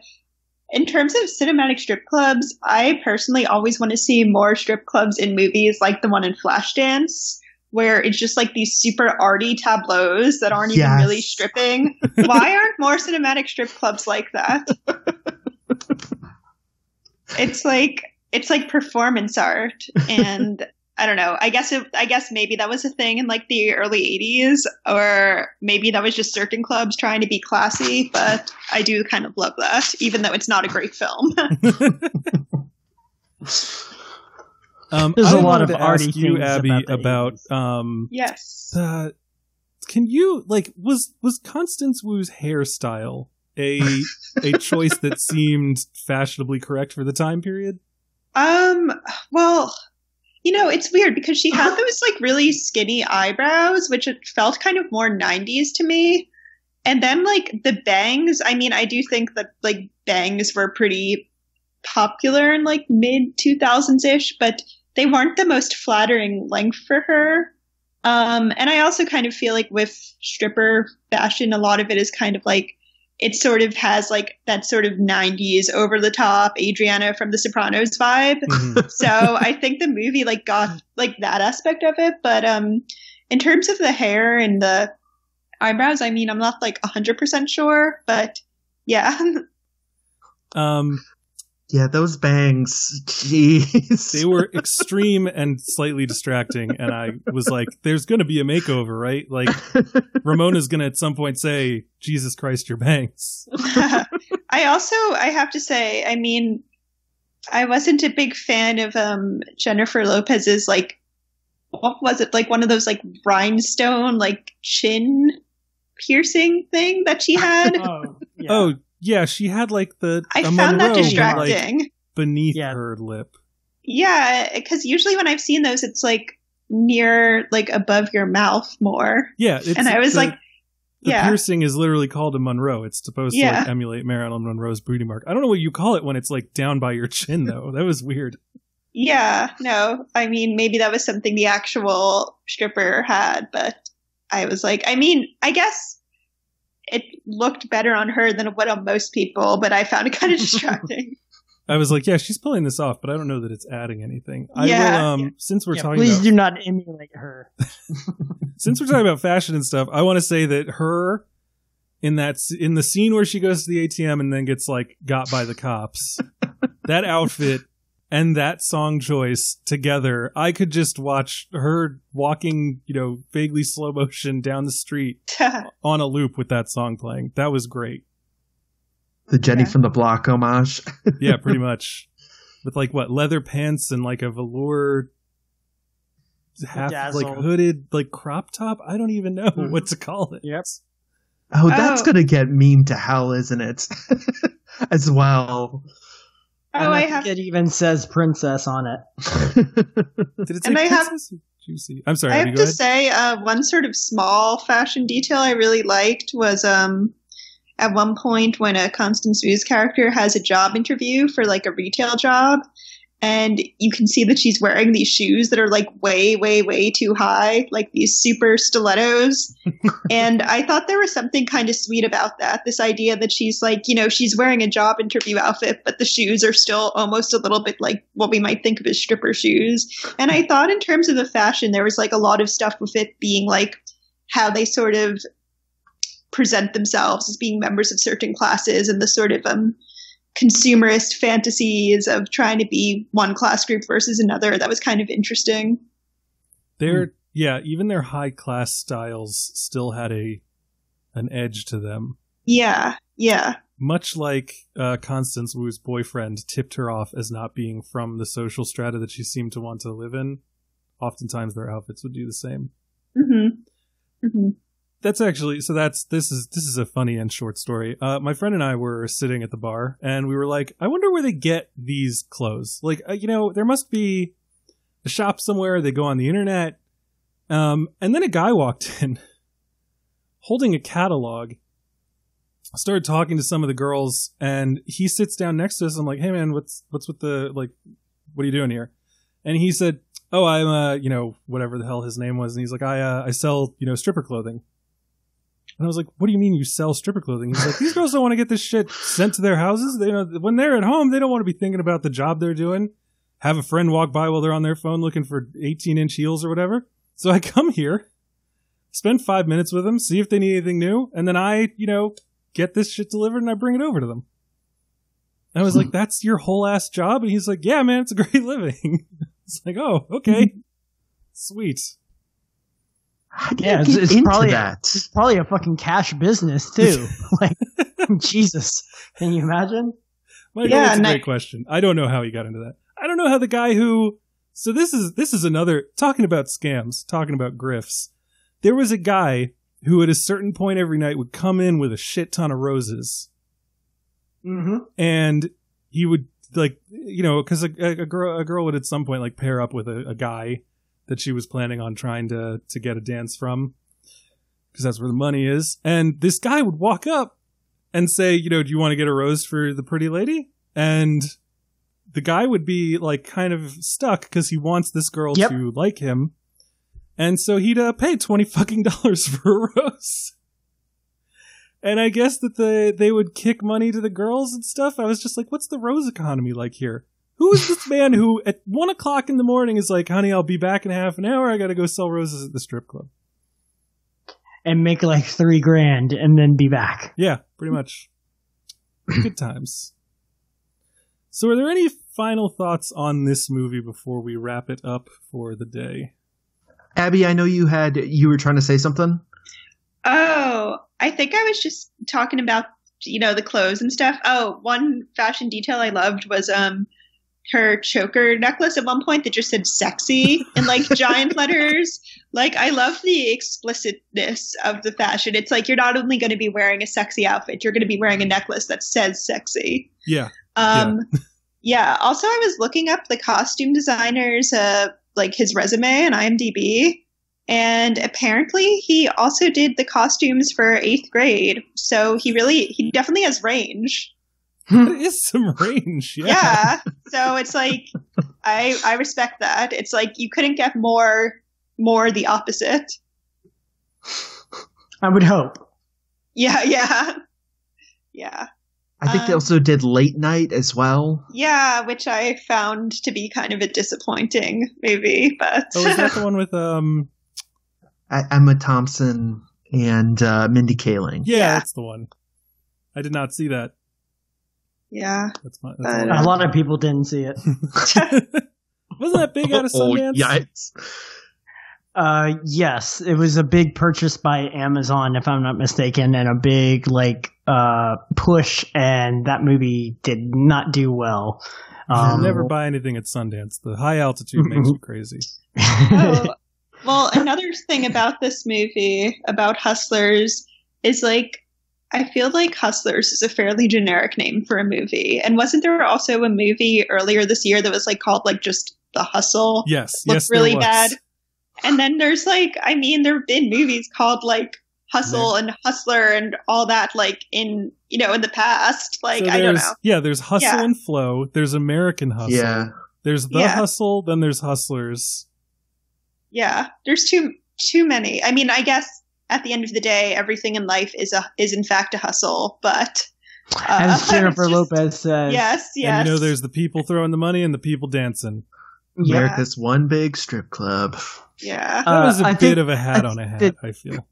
in terms of cinematic strip clubs, I personally always want to see more strip clubs in movies like the one in Flashdance, where it's just like these super arty tableaus that aren't even really stripping. Why aren't more cinematic strip clubs like that? it's like it's like performance art and I don't know. I guess it, I guess maybe that was a thing in like the early 80s or maybe that was just certain clubs trying to be classy, but I do kind of love that even though it's not a great film. Um, There's I a lot wanted of to ask arty you, things Abby, about about um, yes. uh, can you like was was Constance Wu's hairstyle a a choice that seemed fashionably correct for the time period? Um well, you know, it's weird because she had those like really skinny eyebrows which it felt kind of more 90s to me. And then like the bangs, I mean, I do think that like bangs were pretty popular in like mid 2000s ish, but they weren't the most flattering length for her. Um, and I also kind of feel like with stripper fashion, a lot of it is kind of like it sort of has like that sort of 90s over the top Adriana from The Sopranos vibe. Mhm. so I think the movie like got like that aspect of it. But um, in terms of the hair and the eyebrows, I mean, I'm not like 100% sure, but yeah. Um, Yeah, those bangs. Jeez. they were extreme and slightly distracting, and I was like, "There's going to be a makeover, right? Like Ramona's going to at some point say, Jesus Christ, your bangs.'" I also I have to say, I mean, I wasn't a big fan of um Jennifer Lopez's like what was it like one of those like rhinestone like chin piercing thing that she had. Oh, yeah. Oh yeah, she had like the I a found Monroe, that but, like, beneath Yeah. her lip. yeah, because usually when I've seen those, it's like near like above your mouth more. Yeah, it's, and I was the- like, the yeah. piercing is literally called a Monroe. It's supposed to like emulate Marilyn Monroe's booty mark. I don't know what you call it when it's like down by your chin though. That was weird. Yeah, no, I mean, maybe that was something the actual stripper had, but I was like, I mean, I guess it looked better on her than what on most people, but I found it kind of distracting. I was like, yeah, she's pulling this off, but I don't know that it's adding anything. I Yeah. will, um, since we're Yeah, talking please about do not emulate her. since we're talking about fashion and stuff, I want to say that her in that in the scene where she goes to the ATM and then gets like got by the cops, that outfit and that song choice together, I could just watch her walking, you know, vaguely slow motion down the street on a loop with that song playing. That was great. the Jenny Yeah. from the Block homage. Yeah, pretty much. With like what leather pants and like a velour half like hooded like crop top. I don't even know Mhm. what to call it. Yep. Oh, that's Oh. gonna get meme to hell, isn't it? As well. Oh, And I think have it even says princess on it. Did it say And I have- Princess or Juicy? I'm sorry. I have to ahead. say, uh, one sort of small fashion detail I really liked was um, at one point when a Constance Wu's character has a job interview for like a retail job, and you can see that she's wearing these shoes that are like way, way, way too high, like these super stilettos. and I thought there was something kind of sweet about that. This idea that she's like, you know, she's wearing a job interview outfit, but the shoes are still almost a little bit like what we might think of as stripper shoes. And I thought in terms of the fashion, there was like a lot of stuff with it being like how they sort of present themselves as being members of certain classes and the sort of um consumerist fantasies of trying to be one class group versus another. That was kind of interesting. Their Hmm. yeah, even their high class styles still had a an edge to them. Yeah, yeah. Much like uh, Constance Wu's boyfriend tipped her off as not being from the social strata that she seemed to want to live in. Oftentimes, their outfits would do the same. Mm-hmm. Mm-hmm. That's actually so. That's this is this is a funny and short story. Uh, my friend and I were sitting at the bar, and we were like, "I wonder where they get these clothes. Like, uh, you know, there must be a shop somewhere. They go on the internet." Um, and then a guy walked in, holding a catalog. Started talking to some of the girls, and he sits down next to us. I'm like, "Hey, man, what's what's with the like? What are you doing here?" And he said, "Oh, I'm uh, you know, whatever the hell his name was." And he's like, "I uh, I sell you know stripper clothing." And I was like, "What do you mean you sell stripper clothing?" He's like, "These girls don't want to get this shit sent to their houses. They know when they're at home, they don't want to be thinking about the job they're doing. Have a friend walk by while they're on their phone looking for 18 inch heels or whatever. So I come here, spend five minutes with them, see if they need anything new, and then I, you know, get this shit delivered and I bring it over to them." And I was like, "That's your whole ass job?" And he's like, "Yeah, man, it's a great living." it's like, "Oh, okay, sweet." How do Yeah, you it's- get it's into probably- that? It's probably a fucking cash business too. like Jesus, can you imagine? Michael, Yeah, that's a and I- great question. I don't know how he got into that. I don't know how the guy who. So this is this is another talking about scams, talking about grifts. There was a guy who, at a certain point every night, would come in with a shit ton of roses, Mm-hmm. and he would like you know because a, a, a girl a girl would at some point like pair up with a, a guy that she was planning on trying to to get a dance from because that's where the money is and this guy would walk up and say you know do you want to get a rose for the pretty lady and the guy would be like kind of stuck because he wants this girl Yep. to like him and so he'd uh, pay 20 fucking dollars for a rose and I guess that the they would kick money to the girls and stuff. I was just like, what's the rose economy like here? Who is this man who at one o'clock in the morning is like, honey, I'll be back in half an hour. I got to go sell roses at the strip club. And make like three grand and then be back. Yeah, pretty much. Good times. So, are there any final thoughts on this movie before we wrap it up for the day? Abby, I know you had you were trying to say something. Oh, I think I was just talking about you know the clothes and stuff. Oh, one fashion detail I loved was um her choker necklace at one point that just said sexy in like giant letters. Like I love the explicitness of the fashion. It's like you're not only going to be wearing a sexy outfit, you're going to be wearing a necklace that says sexy. Yeah. Um, yeah. Also, I was looking up the costume designers, uh, like his resume and IMDb, and apparently he also did the costumes for eighth grade. So he really, he definitely has range. There is some range. Yeah. Yeah. so it's like, I I respect that. It's like you couldn't get more more the opposite. I would hope. Yeah. Yeah. Yeah. I think they Um, also did late night as well. Yeah, which I found to be kind of a disappointing movie, but Oh, is that the one with um? Emma Thompson and uh, Mindy Kaling. Yeah, Yeah. that's the one. I did not see that. Yeah. That's my. That's Uh, all lot of people didn't see it. Wasn't that big out of Oh, Sundance? yikes. Uh, yes, it was a big purchase by Amazon, if I'm not mistaken, and a big like uh push, and that movie did not do well. I'll Um, never buy anything at Sundance. The high altitude makes me crazy. Oh, well, another thing about this movie, about Hustlers, is like I feel like Hustlers is a fairly generic name for a movie. And wasn't there also a movie earlier this year that was like called like just The Hustle? Yes, Looked yes, there really was. bad. And then there's like, I mean, there have been movies called like Hustle and Hustler and all that, like in you know in the past. Like So I don't know. Yeah, there's Hustle Yeah. and Flow. There's American Hustle. Yeah. There's The Yeah. Hustle. Then there's Hustlers. Yeah, there's too too many. I mean, I guess at the end of the day, everything in life is a is in fact a hustle. But uh, As Jennifer just- Lopez says. Yes, yes. And you know, there's the people throwing the money and the people dancing. Yeah. America's one big strip club. yeah. That Uh, was a I bit think- of a hat I on a hat. think I feel.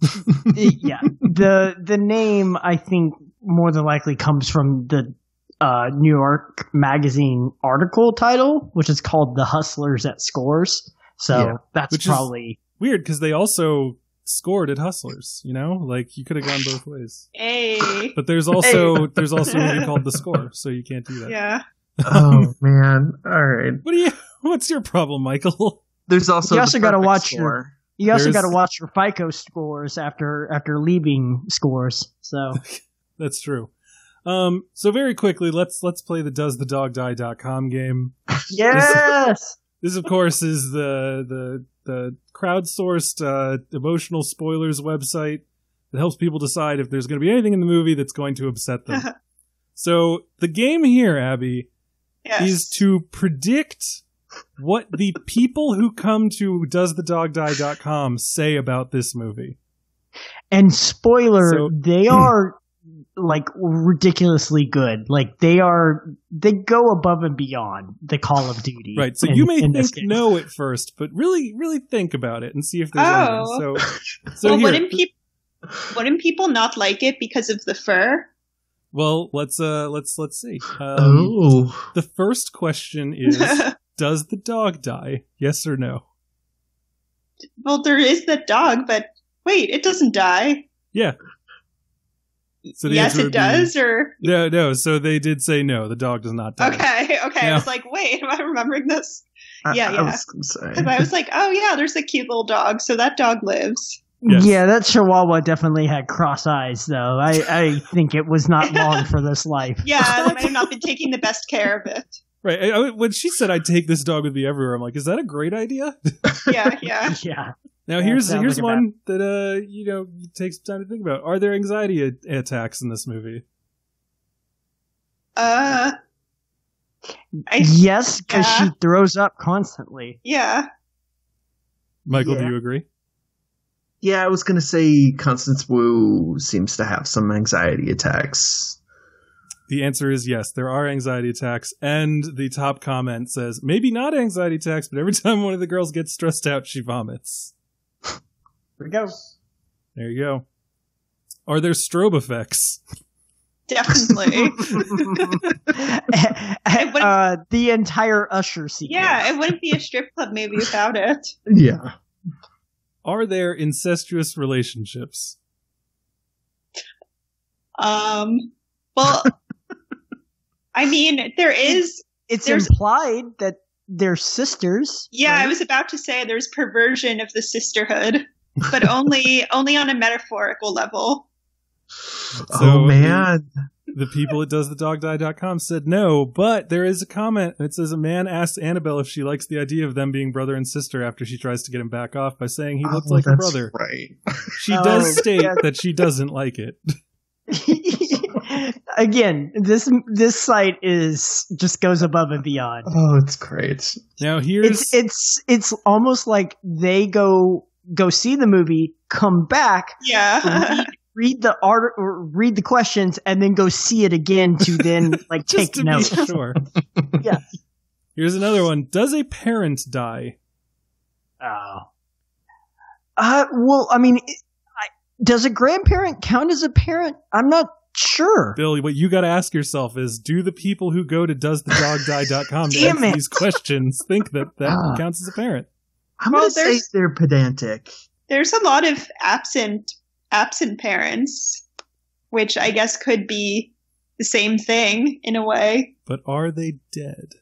yeah, the the name I think more than likely comes from the uh, New York Magazine article title, which is called "The Hustlers at Scores." So Yeah. that's Which probably Weird because they also scored at Hustlers. You know, like you could have gone both ways. Hey. But there's also there's also a movie called The Score, so you can't do that. Yeah. oh man! All right. What do you? What's your problem, Michael? There's also You also gotta perfect watch your- you also got to watch your FICO scores after after leaving scores. So That's true. Um, so very quickly, let's let's play the does the dog die.com game. yes, This, of course, is the the the crowdsourced uh, emotional spoilers website that helps people decide if there's going to be anything in the movie that's going to upset them. so the game here, Abby, Yes. is to predict what the people who come to doesthedogdie.com say about this movie. and spoiler, So- they are like ridiculously good. Like they are, they go above and beyond the Call of Duty. Right. So in- you may in this think no at first, but really, really think about it and see if there's Oh. anything. So, so well, here, wouldn't people wouldn't people not like it because of the fur? well, let's uh, let's let's see. Um, oh, The first question is: Does the dog die? Yes or no? well, there is the dog, but wait, it doesn't die. Yeah. So the yes, it would be- does. Or No, no. So they did say no. The dog does not die. okay, okay. Yeah. I was like, wait, am I remembering this? I- Yeah, I, yeah. was gonna say. Because I was like, oh yeah, there's a cute little dog, so that dog lives. Yes. Yeah, that Chihuahua definitely had cross eyes, though. I, I think it was not long for this life. Yeah, they might have not been taking the best care of it. Right. I, I- when she said I'd take this dog with me everywhere, I'm like, is that a great idea? Yeah, yeah. Yeah. Now Yeah, here's here's like a one that uh you know takes time to think about. Are there anxiety a- attacks in this movie? Uh, I Yes, because Yeah. she throws up constantly. yeah. Michael, do you agree? Yeah, I was gonna say Constance Wu seems to have some anxiety attacks. The answer is yes. There are anxiety attacks, and the top comment says maybe not anxiety attacks, but every time one of the girls gets stressed out, she vomits. Here we go. There you go. Are there strobe effects? Definitely. uh, the entire Usher sequence. yeah, it wouldn't be a strip club maybe without it. Yeah. Are there incestuous relationships? Um, well, I mean, there is. it's implied that they're sisters. Yeah, I was about to say there's perversion of the sisterhood, but only only on a metaphorical level. So, oh man. The people at doesthedogdie.com said no, but there is a comment. and It says a man asks Annabelle if she likes the idea of them being brother and sister after she tries to get him back off by saying he looks Oh, like her that's brother. Right. She Oh, does state yeah. that she doesn't like it. Again, this this site is just goes above and beyond. Oh, it's great. Now here's It's it's it's almost like they go go see the movie, come back, Yeah. read, read the art or read the questions, and then go see it again to then like take to notes. be sure. Yeah. Here's another one. Does a parent die? Oh. Uh, well, I mean, it- I, does a grandparent count as a parent? I'm not sure. Billy, what you got to ask yourself is do the people who go to doesthedogdie.com to Damn answer it. these questions think that that Ah. counts as a parent? I'm Well, gonna say they're pedantic. There's a lot of absent absent parents, which I guess could be the same thing in a way. But are they dead?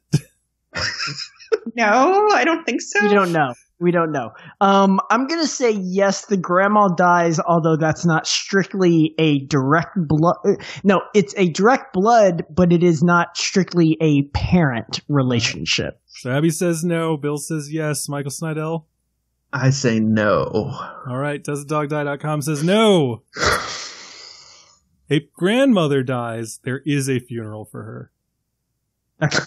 No, I don't think so. We don't know. We don't know. Um, I'm gonna say yes. The grandma dies, although that's not strictly a direct blood. No, it's a direct blood, but it is not strictly a parent relationship. So Abby says no. Bill says yes. Michael Snydel. I say no. All right. Doesn't says no. a grandmother dies. There is a funeral for her. Okay.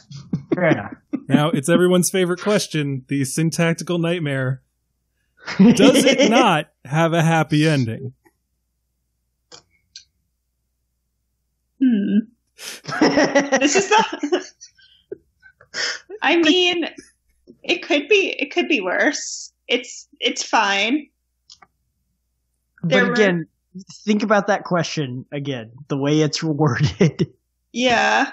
Now it's everyone's favorite question: the syntactical nightmare. Does it not have a happy ending? Hmm. This is the. I mean, it could be. It could be worse. It's. It's fine. There but were- again, think about that question again. The way it's worded. Yeah.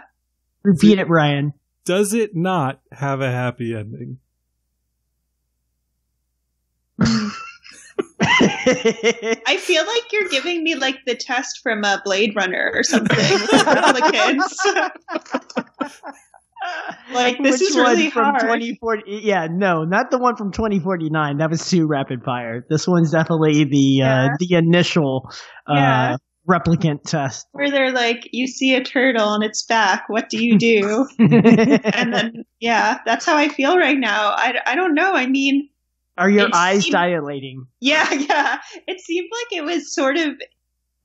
Repeat it, Ryan. Does it not have a happy ending? I feel like you're giving me like the test from a Blade Runner or something with the replicants. like this Which is really one from hard. 2040 yeah no not the one from 2049 that was too rapid fire this one's definitely the Yeah. uh the initial uh Yeah. replicant test Where they're like, you see a turtle and it's back. What do you do? and then, yeah, that's how I feel right now. I, I don't know. I mean, are your eyes seemed- dilating yeah, yeah. It seemed like it was sort of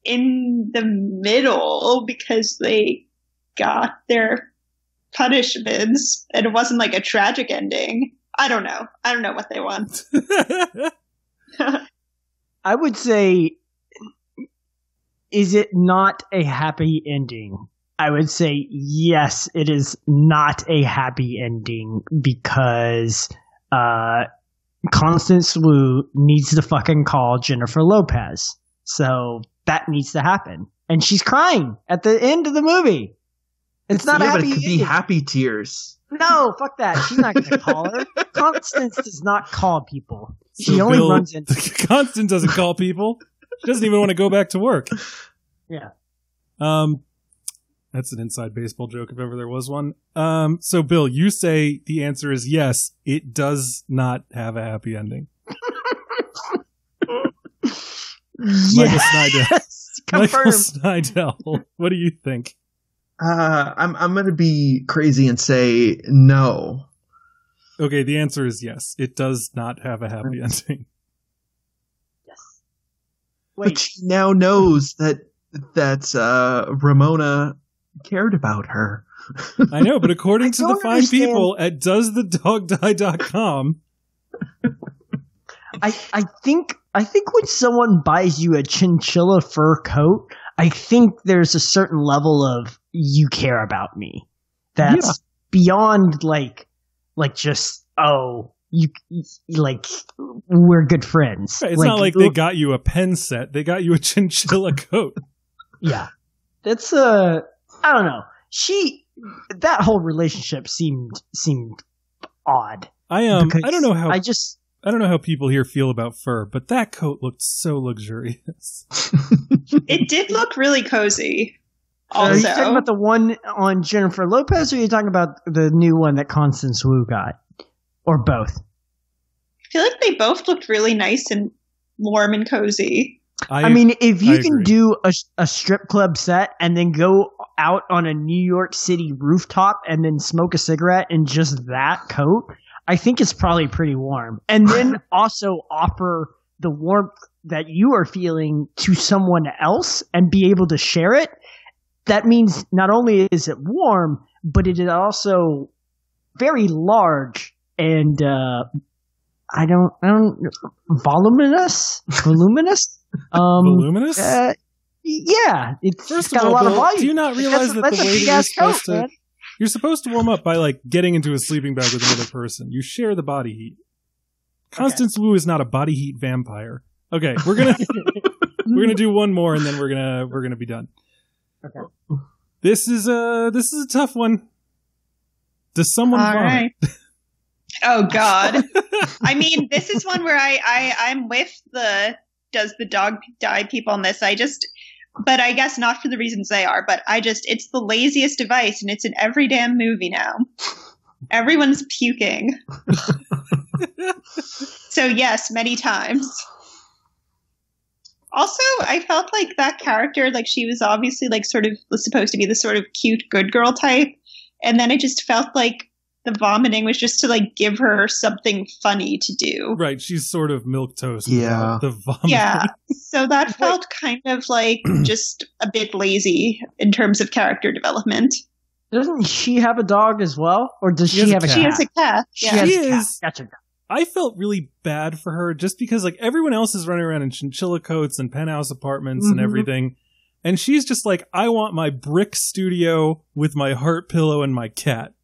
in the middle because they got their punishments and it wasn't like a tragic ending. I don't know. I don't know what they want. i would say is it not a happy ending i would say yes it is not a happy ending because uh constance wu needs to fucking call jennifer lopez so that needs to happen and she's crying at the end of the movie it's not a yeah, but happy it could be happy tears. no fuck that she's not gonna call her constance does not call people she only Bill- runs into Constance doesn't call people. She doesn't even want to go back to work. Yeah. Um, that's an inside baseball joke if ever there was one. Um, so Bill, you say the answer is yes. It does not have a happy ending. Michael Snydel. yes Michael confirmed Snydel, what do you think? Uh, I'm I'm gonna be crazy and say no. Okay, the answer is yes. It does not have a happy ending. But wait she now knows that that uh, Ramona cared about her. I know, but according to the don't fine understand- people at doesthedogdie.com, I, I think I think when someone buys you a chinchilla fur coat, I think there's a certain level of you care about me. That's beyond like like just oh you, you- like we're good friends. it's not like they got you a pen set. They got you a chinchilla coat. yeah. That's uh I don't know. She that whole relationship seemed seemed odd. I um I don't know how I just I, don't know how people here feel about fur, but that coat looked so luxurious. It did look really cozy. Oh, are you talking about the one on Jennifer Lopez, or are you talking about the new one that Constance Wu got, or both? I feel like they both looked really nice and warm and cozy. I, mean, if you I can agree. do a, a strip club set and then go out on a New York City rooftop and then smoke a cigarette in just that coat, I think it's probably pretty warm. And then also offer the warmth that you are feeling to someone else and be able to share it. That means not only is it warm, but it is also very large and uh, I don't, I don't, voluminous, voluminous. Um, voluminous. uh, yeah, it's First got all, a lot of volume. do you not That's realize a- that that's the way that you're big-ass coat, supposed to man. you're supposed to warm up by like getting into a sleeping bag with another person. You share the body heat. Constance Wu is not a body heat vampire. Okay, we're gonna we're gonna do one more and then we're gonna we're gonna be done. Okay. This is a this is a tough one. Does someone All vomit? right. Oh God. I mean, this is one where I, I I'm with the does the dog die people on this. I just but I guess not for the reasons they are, but I just it's the laziest device and it's in every damn movie now. Everyone's puking. So yes, many times. Also, I felt like that character, like she was obviously like sort of was supposed to be the sort of cute good girl type, and then I just felt like the vomiting was just to like give her something funny to do. Right, she's sort of milk toast. Yeah. the vomit. Yeah, so that felt kind of like just a bit lazy in terms of character development. Doesn't she have a dog as well, or does She she, have a cat. She has a cat. She Yeah. has She a cat. is- Gotcha. I felt really bad for her just because like everyone else is running around in chinchilla coats and penthouse apartments and Mhm. everything. And she's just like, I want my brick studio with my heart pillow and my cat.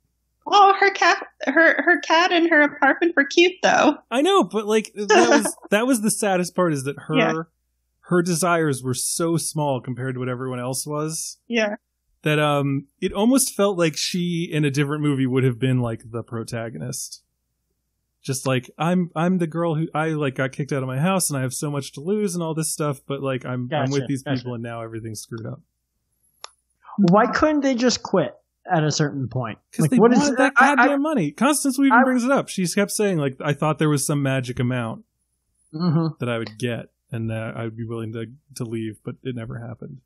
Oh, her cat, her her cat and her apartment were cute though. I know, but like that was that was the saddest part is that her Yeah. her desires were so small compared to what everyone else was Yeah. that um it almost felt like she in a different movie would have been like the protagonist. Just like I'm I'm the girl who I like got kicked out of my house and I have so much to lose and all this stuff, but like I'm I'm with these gotcha. people and now everything's screwed up. Why couldn't they just quit at a certain point? Because Like, they what is wanted that I- I- goddamn money. Constance even I- brings it up. She kept saying like I thought there was some magic amount Mhm. that I would get and that I would be willing to to leave, but it never happened.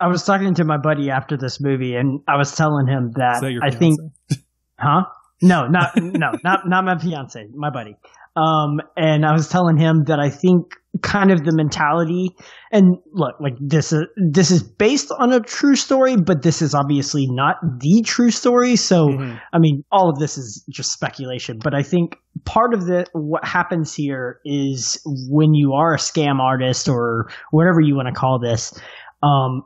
I was talking to my buddy after this movie, and I was telling him Is that, that your I think, huh? No, not no, not not my fiance, my buddy. Um, and I was telling him that I think kind of the mentality, and look, like this is this is based on a true story, but this is obviously not the true story. So, Mhm. I mean, all of this is just speculation, but I think part of the what happens here is when you are a scam artist or whatever you want to call this, um,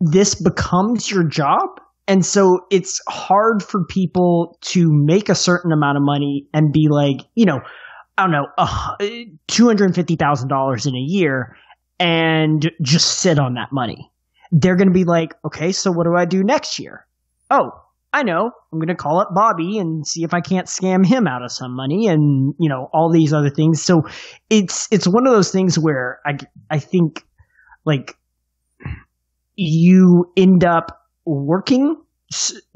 this becomes your job. And so it's hard for people to make a certain amount of money and be like, you know, I don't know, uh, $250,000 in a year and just sit on that money. They're going to be like, okay, so what do I do next year? Oh, I know. I'm going to call up Bobby and see if I can't scam him out of some money and, you know, all these other things. So it's, it's one of those things where I, I think like you end up working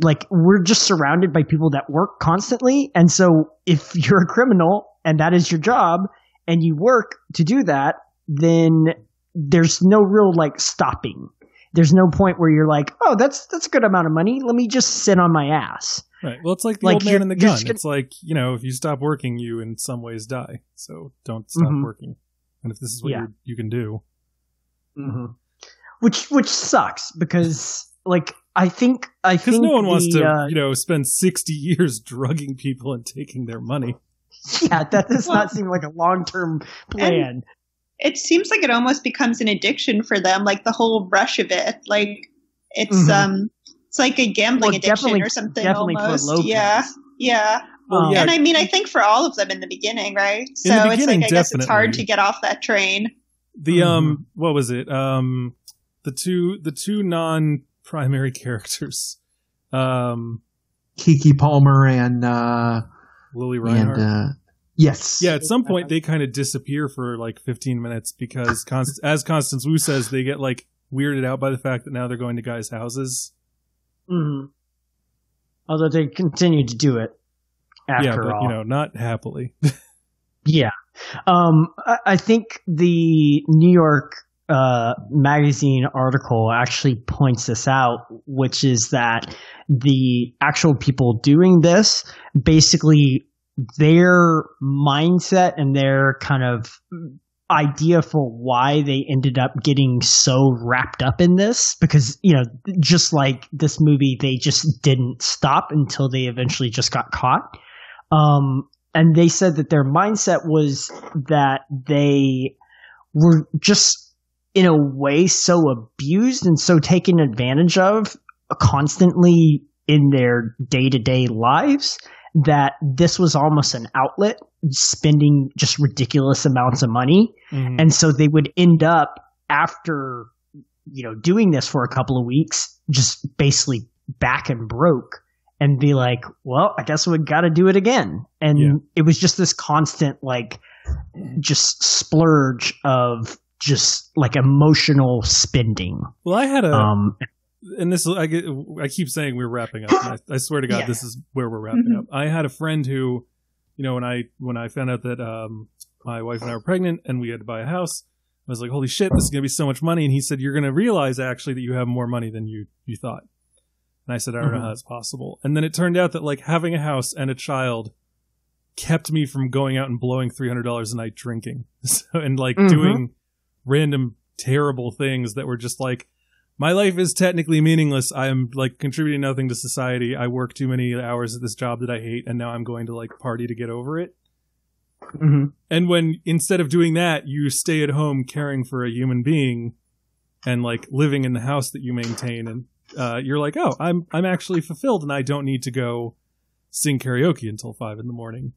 like we're just surrounded by people that work constantly and so if you're a criminal and that is your job and you work to do that then there's no real like stopping there's no point where you're like oh that's that's a good amount of money let me just sit on my ass Right. Well, it's like the Like, old man and the gun. gonna- It's like you know, if you stop working, you in some ways die. So don't stop Mhm. working. And if this is what Yeah. you you can do, mm-hmm. which which sucks because like i think i think no one wants to uh, you know spend sixty years drugging people and taking their money. yeah that does Well- not seem like a long-term plan It seems like it almost becomes an addiction for them, like the whole rush of it. Like it's Mhm. um it's like a gambling Well, addiction or something definitely for almost. Lopez. Yeah. Yeah. Well, Um, yeah, And I mean I think for all of them in the beginning, right? So the it's like I guess it's hard to get off that train. the Mm-hmm. um, what was it? Um, the two the two non primary characters, um, Keke Palmer and uh, Lili and Reinhart. uh, yes, yeah, at some point they kind of disappear for like 15 minutes because, Const- as Constance Wu says, they get like weirded out by the fact that now they're going to guys' houses. hmm Although they continue to do it after yeah, but all. you know, not happily. yeah. Um, I, I think the New York uh, magazine article actually points this out, which is that the actual people doing this basically their mindset and their kind of idea for why they ended up getting so wrapped up in this because you know just like this movie they just didn't stop until they eventually just got caught. Um and they said that their mindset was that they were just in a way so abused and so taken advantage of constantly in their day-to-day lives that this was almost an outlet spending just ridiculous amounts of money Mhm. and so they would end up after you know doing this for a couple of weeks just basically back and broke and be like well i guess we got to do it again and Yeah. it was just this constant like just splurge of just like emotional spending well, I had a, um and this I get, I keep saying we're wrapping up. I, I swear to God, Yeah. this is where we're wrapping Mhm. up. I had a friend who you know, when I when I found out that um, my wife and I were pregnant and we had to buy a house, I was like, "Holy shit, this is gonna be so much money!" And he said, "You're gonna realize actually that you have more money than you you thought." And I said, "I don't know Mhm. how that's possible." And then it turned out that like having a house and a child kept me from going out and blowing three hundred dollars a night drinking, so, and like Mhm. doing random terrible things that were just like. My life is technically meaningless. I am like contributing nothing to society. I work too many hours at this job that I hate, and now I'm going to like party to get over it. Mhm. And when instead of doing that, you stay at home caring for a human being and like living in the house that you maintain, and uh, you're like, oh, I'm I'm actually fulfilled, and I don't need to go sing karaoke until five in the morning,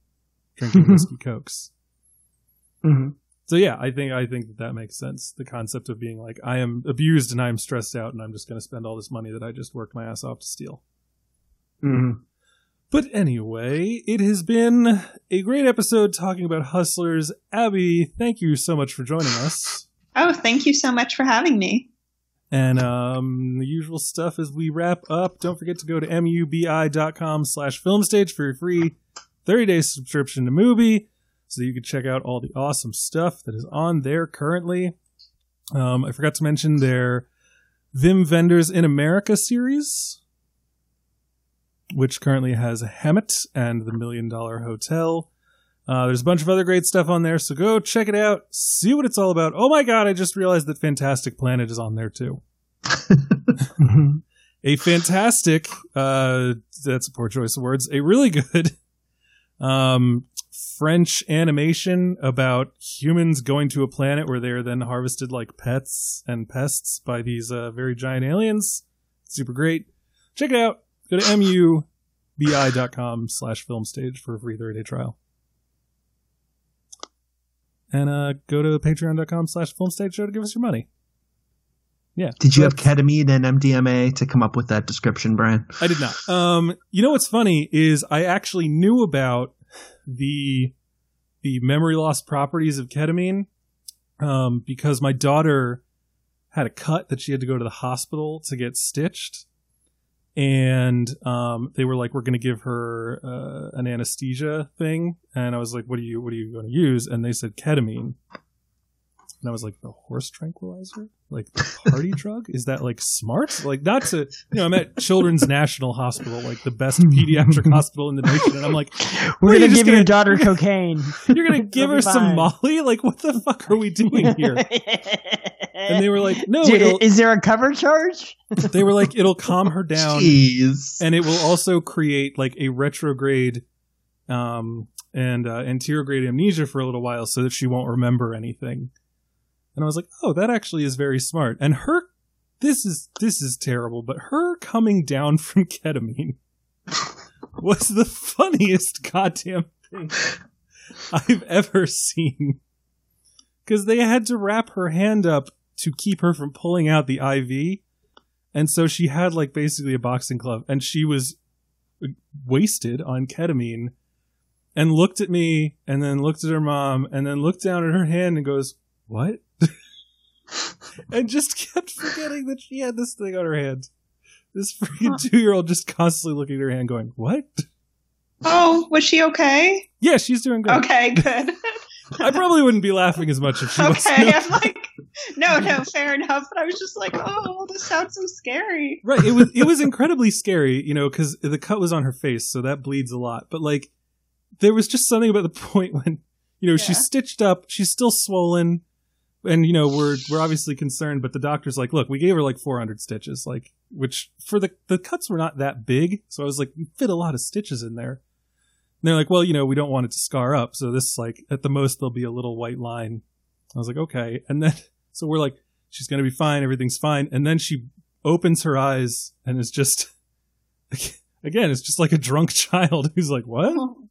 drinking whiskey cokes. Mhm. So yeah, I think I think that that makes sense. The concept of being like, I am abused and I am stressed out, and I'm just going to spend all this money that I just worked my ass off to steal. Mhm. But anyway, it has been a great episode talking about hustlers. Abby, thank you so much for joining us. Oh, thank you so much for having me. And um, the usual stuff as we wrap up. Don't forget to go to mubi.com slash filmstage for your free 30-day subscription to Mubi so that you can check out all the awesome stuff that is on there currently. Um, I forgot to mention their Wim Wenders in America series, which currently has Hammett and the Million Dollar Hotel. Uh, there's a bunch of other great stuff on there, so go check it out, see what it's all about. Oh my god, I just realized that Fantastic Planet is on there too. A fantastic, uh, that's a poor choice of words, a really good um, French animation about humans going to a planet where they're then harvested like pets and pests by these uh, very giant aliens. Super great. Check it out. Go to mubi.com slash filmstage for a free 30 day trial. And uh, go to patreon.com slash filmstage show to give us your money. Yeah. Did you have ketamine and MDMA to come up with that description, Brian? I did not. Um, you know what's funny is I actually knew about the the memory loss properties of ketamine um, because my daughter had a cut that she had to go to the hospital to get stitched, and um, they were like, "We're going to give her uh, an anesthesia thing," and I was like, "What are you What are you going to use?" And they said ketamine. And I was like, the horse tranquilizer? Like the party drug? Is that like smart? Like not to, you know, I'm at Children's National Hospital, like the best pediatric hospital in the nation. And I'm like, We're gonna give your gonna- daughter cocaine. you're going to give her be some. Molly? Like what the fuck are we doing here? And they were like, no, is there a cover charge? they were like, it'll calm her down. Jeez. and it will also create like a retrograde um and uh, anterograde amnesia for a little while so that she won't remember anything and i was like oh that actually is very smart. And her this is this is terrible but her coming down from ketamine was the funniest goddamn thing i've ever seen. Because they had to wrap her hand up to keep her from pulling out the iv and so she had like basically a boxing glove and she was uh, wasted on ketamine and looked at me and then looked at her mom and then looked down at her hand and goes, What? and just kept forgetting that she had this thing on her hand. This freaking two year old just constantly looking at her hand going, What? Oh, was she okay? Yeah, she's doing good. Okay, good. I probably wouldn't be laughing as much if she was. okay, I'm like, no, no, fair enough. But I was just like, oh, this sounds so scary. Right. It was it was incredibly scary, you know, because the cut was on her face, so that bleeds a lot. But like, there was just something about the point when, you know, she's stitched up, she's still swollen, and you know, we're we're obviously concerned. But the doctor's like, look, we gave her like 400 stitches, like, which for the the cuts were not that big, so I was like, fit a lot of stitches in there. And they're like, well, you know, we don't want it to scar up, so this like at the most there'll be a little white line. I was like, okay, and then so we're like, she's gonna be fine, everything's fine, and then she opens her eyes and is just again it's just like a drunk child who's like what oh.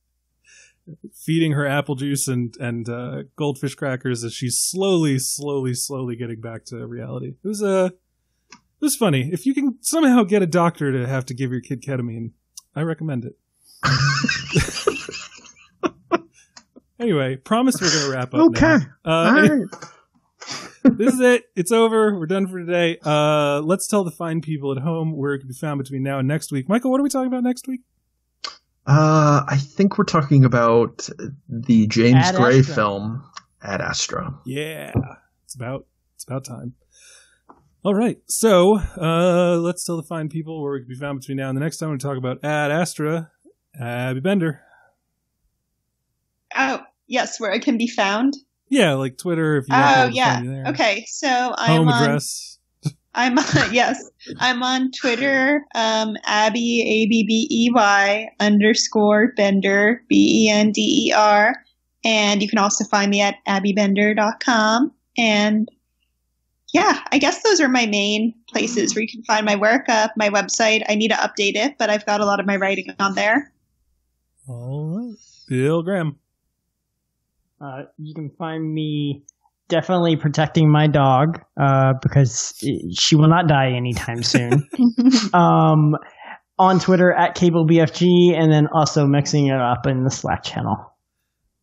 Feeding her apple juice and and uh, goldfish crackers as she's slowly slowly slowly getting back to reality it was uh, it was funny if you can somehow get a doctor to have to give your kid ketamine i recommend it anyway promise we're gonna wrap up Okay. uh, All right. this is it. It's over. We're done for today. Uh, let's tell the fine people at home where it can be found between now and next week. Michael, what are we talking about next week? Uh, I think we're talking about the James Ad Gray Astra. film Ad Astra. Yeah, it's about it's about time. All right, so uh, let's tell the fine people where we can be found between now and the next time we talk about Ad Astra. Abby Bender. Oh, yes, where it can be found. Yeah, like Twitter. If you Oh, yeah. there. Okay, so I'm Home on. address. I'm on, yes, I'm on Twitter. Um, Abby A B B E Y underscore Bender B E N D E R, and you can also find me at abbybender.com. And yeah, I guess those are my main places where you can find my work. Uh, my website, I need to update it, but I've got a lot of my writing on there. All right, Bill Graham. Uh, you can find me definitely protecting my dog uh, because she will not die anytime soon. um, on Twitter at CableBFG, and then also mixing it up in the Slack channel.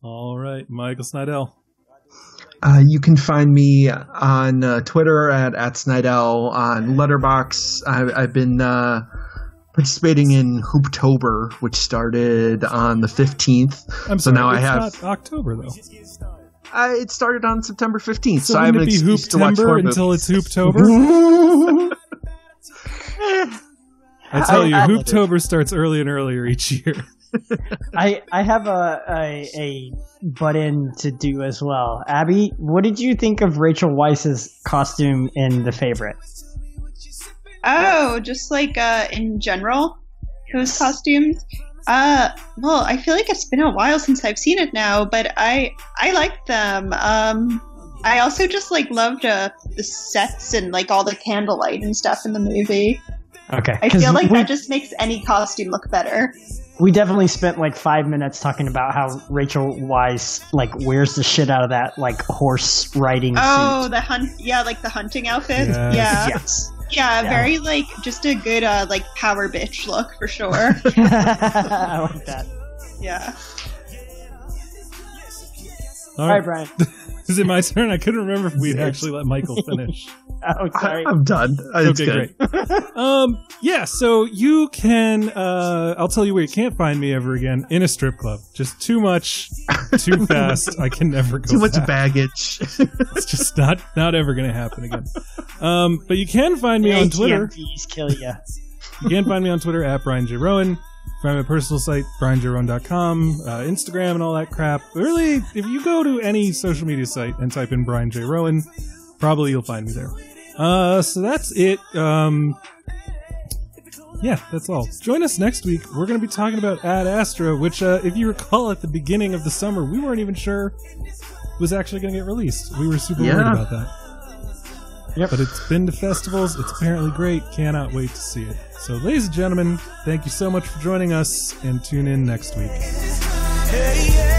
All right, Michael Snydel. Uh, you can find me on uh, Twitter at at Snidell, on Letterboxd. I've, I've been uh, participating in Hooptober, which started on the fifteenth. I'm So sorry, now I have- not October though. Uh, it started on September fifteenth, So, so, I have an wouldn't be excuse to watch Hooptember until movies. it's Hooptober? I tell you, I- I- Hooptober starts early and earlier each year. I I have a, a a button to do as well. Abby, what did you think of Rachel Weisz's costume in The Favorite? Oh, just like uh, in general, those costumes. Uh, well, I feel like it's been a while since I've seen it now, but I I like them. Um, I also just like loved uh, the sets and like all the candlelight and stuff in the movie. Okay, I feel like we, that just makes any costume look better. we definitely spent like five minutes talking about how Rachel Weisz like wears the shit out of that like horse riding Oh, suit. the hunt, yeah, like the hunting outfit. Yes. Yeah, Yes. Yeah, Yeah. very like just a good uh like power bitch look for sure. I like that. yeah. All All right, right, Brian. is it my turn? I couldn't remember if we'd actually let Michael finish. Oh, sorry. I'm done. It's okay, good. great. Um, yeah, so you can. Uh, I'll tell you where you can't find me ever again in a strip club. Just too much, too fast. I can never go. Too much back. baggage. It's just not not ever going to happen again. Um, but you can find me on Twitter. ATMTs kill you. You can find me on Twitter at Brian J. Roan. Find my personal site, brianjroan.com, uh, Instagram, and all that crap. Really, if you go to any social media site and type in Brian J. Roan, probably you'll find me there. Uh, so that's it. Um, yeah, that's all. Join us next week. We're going to be talking about Ad Astra, which, uh, if you recall, at the beginning of the summer, we weren't even sure was actually going to get released. We were super worried about that. Yep. But it's been to festivals. It's apparently great. Cannot wait to see it. So, ladies and gentlemen, thank you so much for joining us, and tune in next week. Hey, yeah.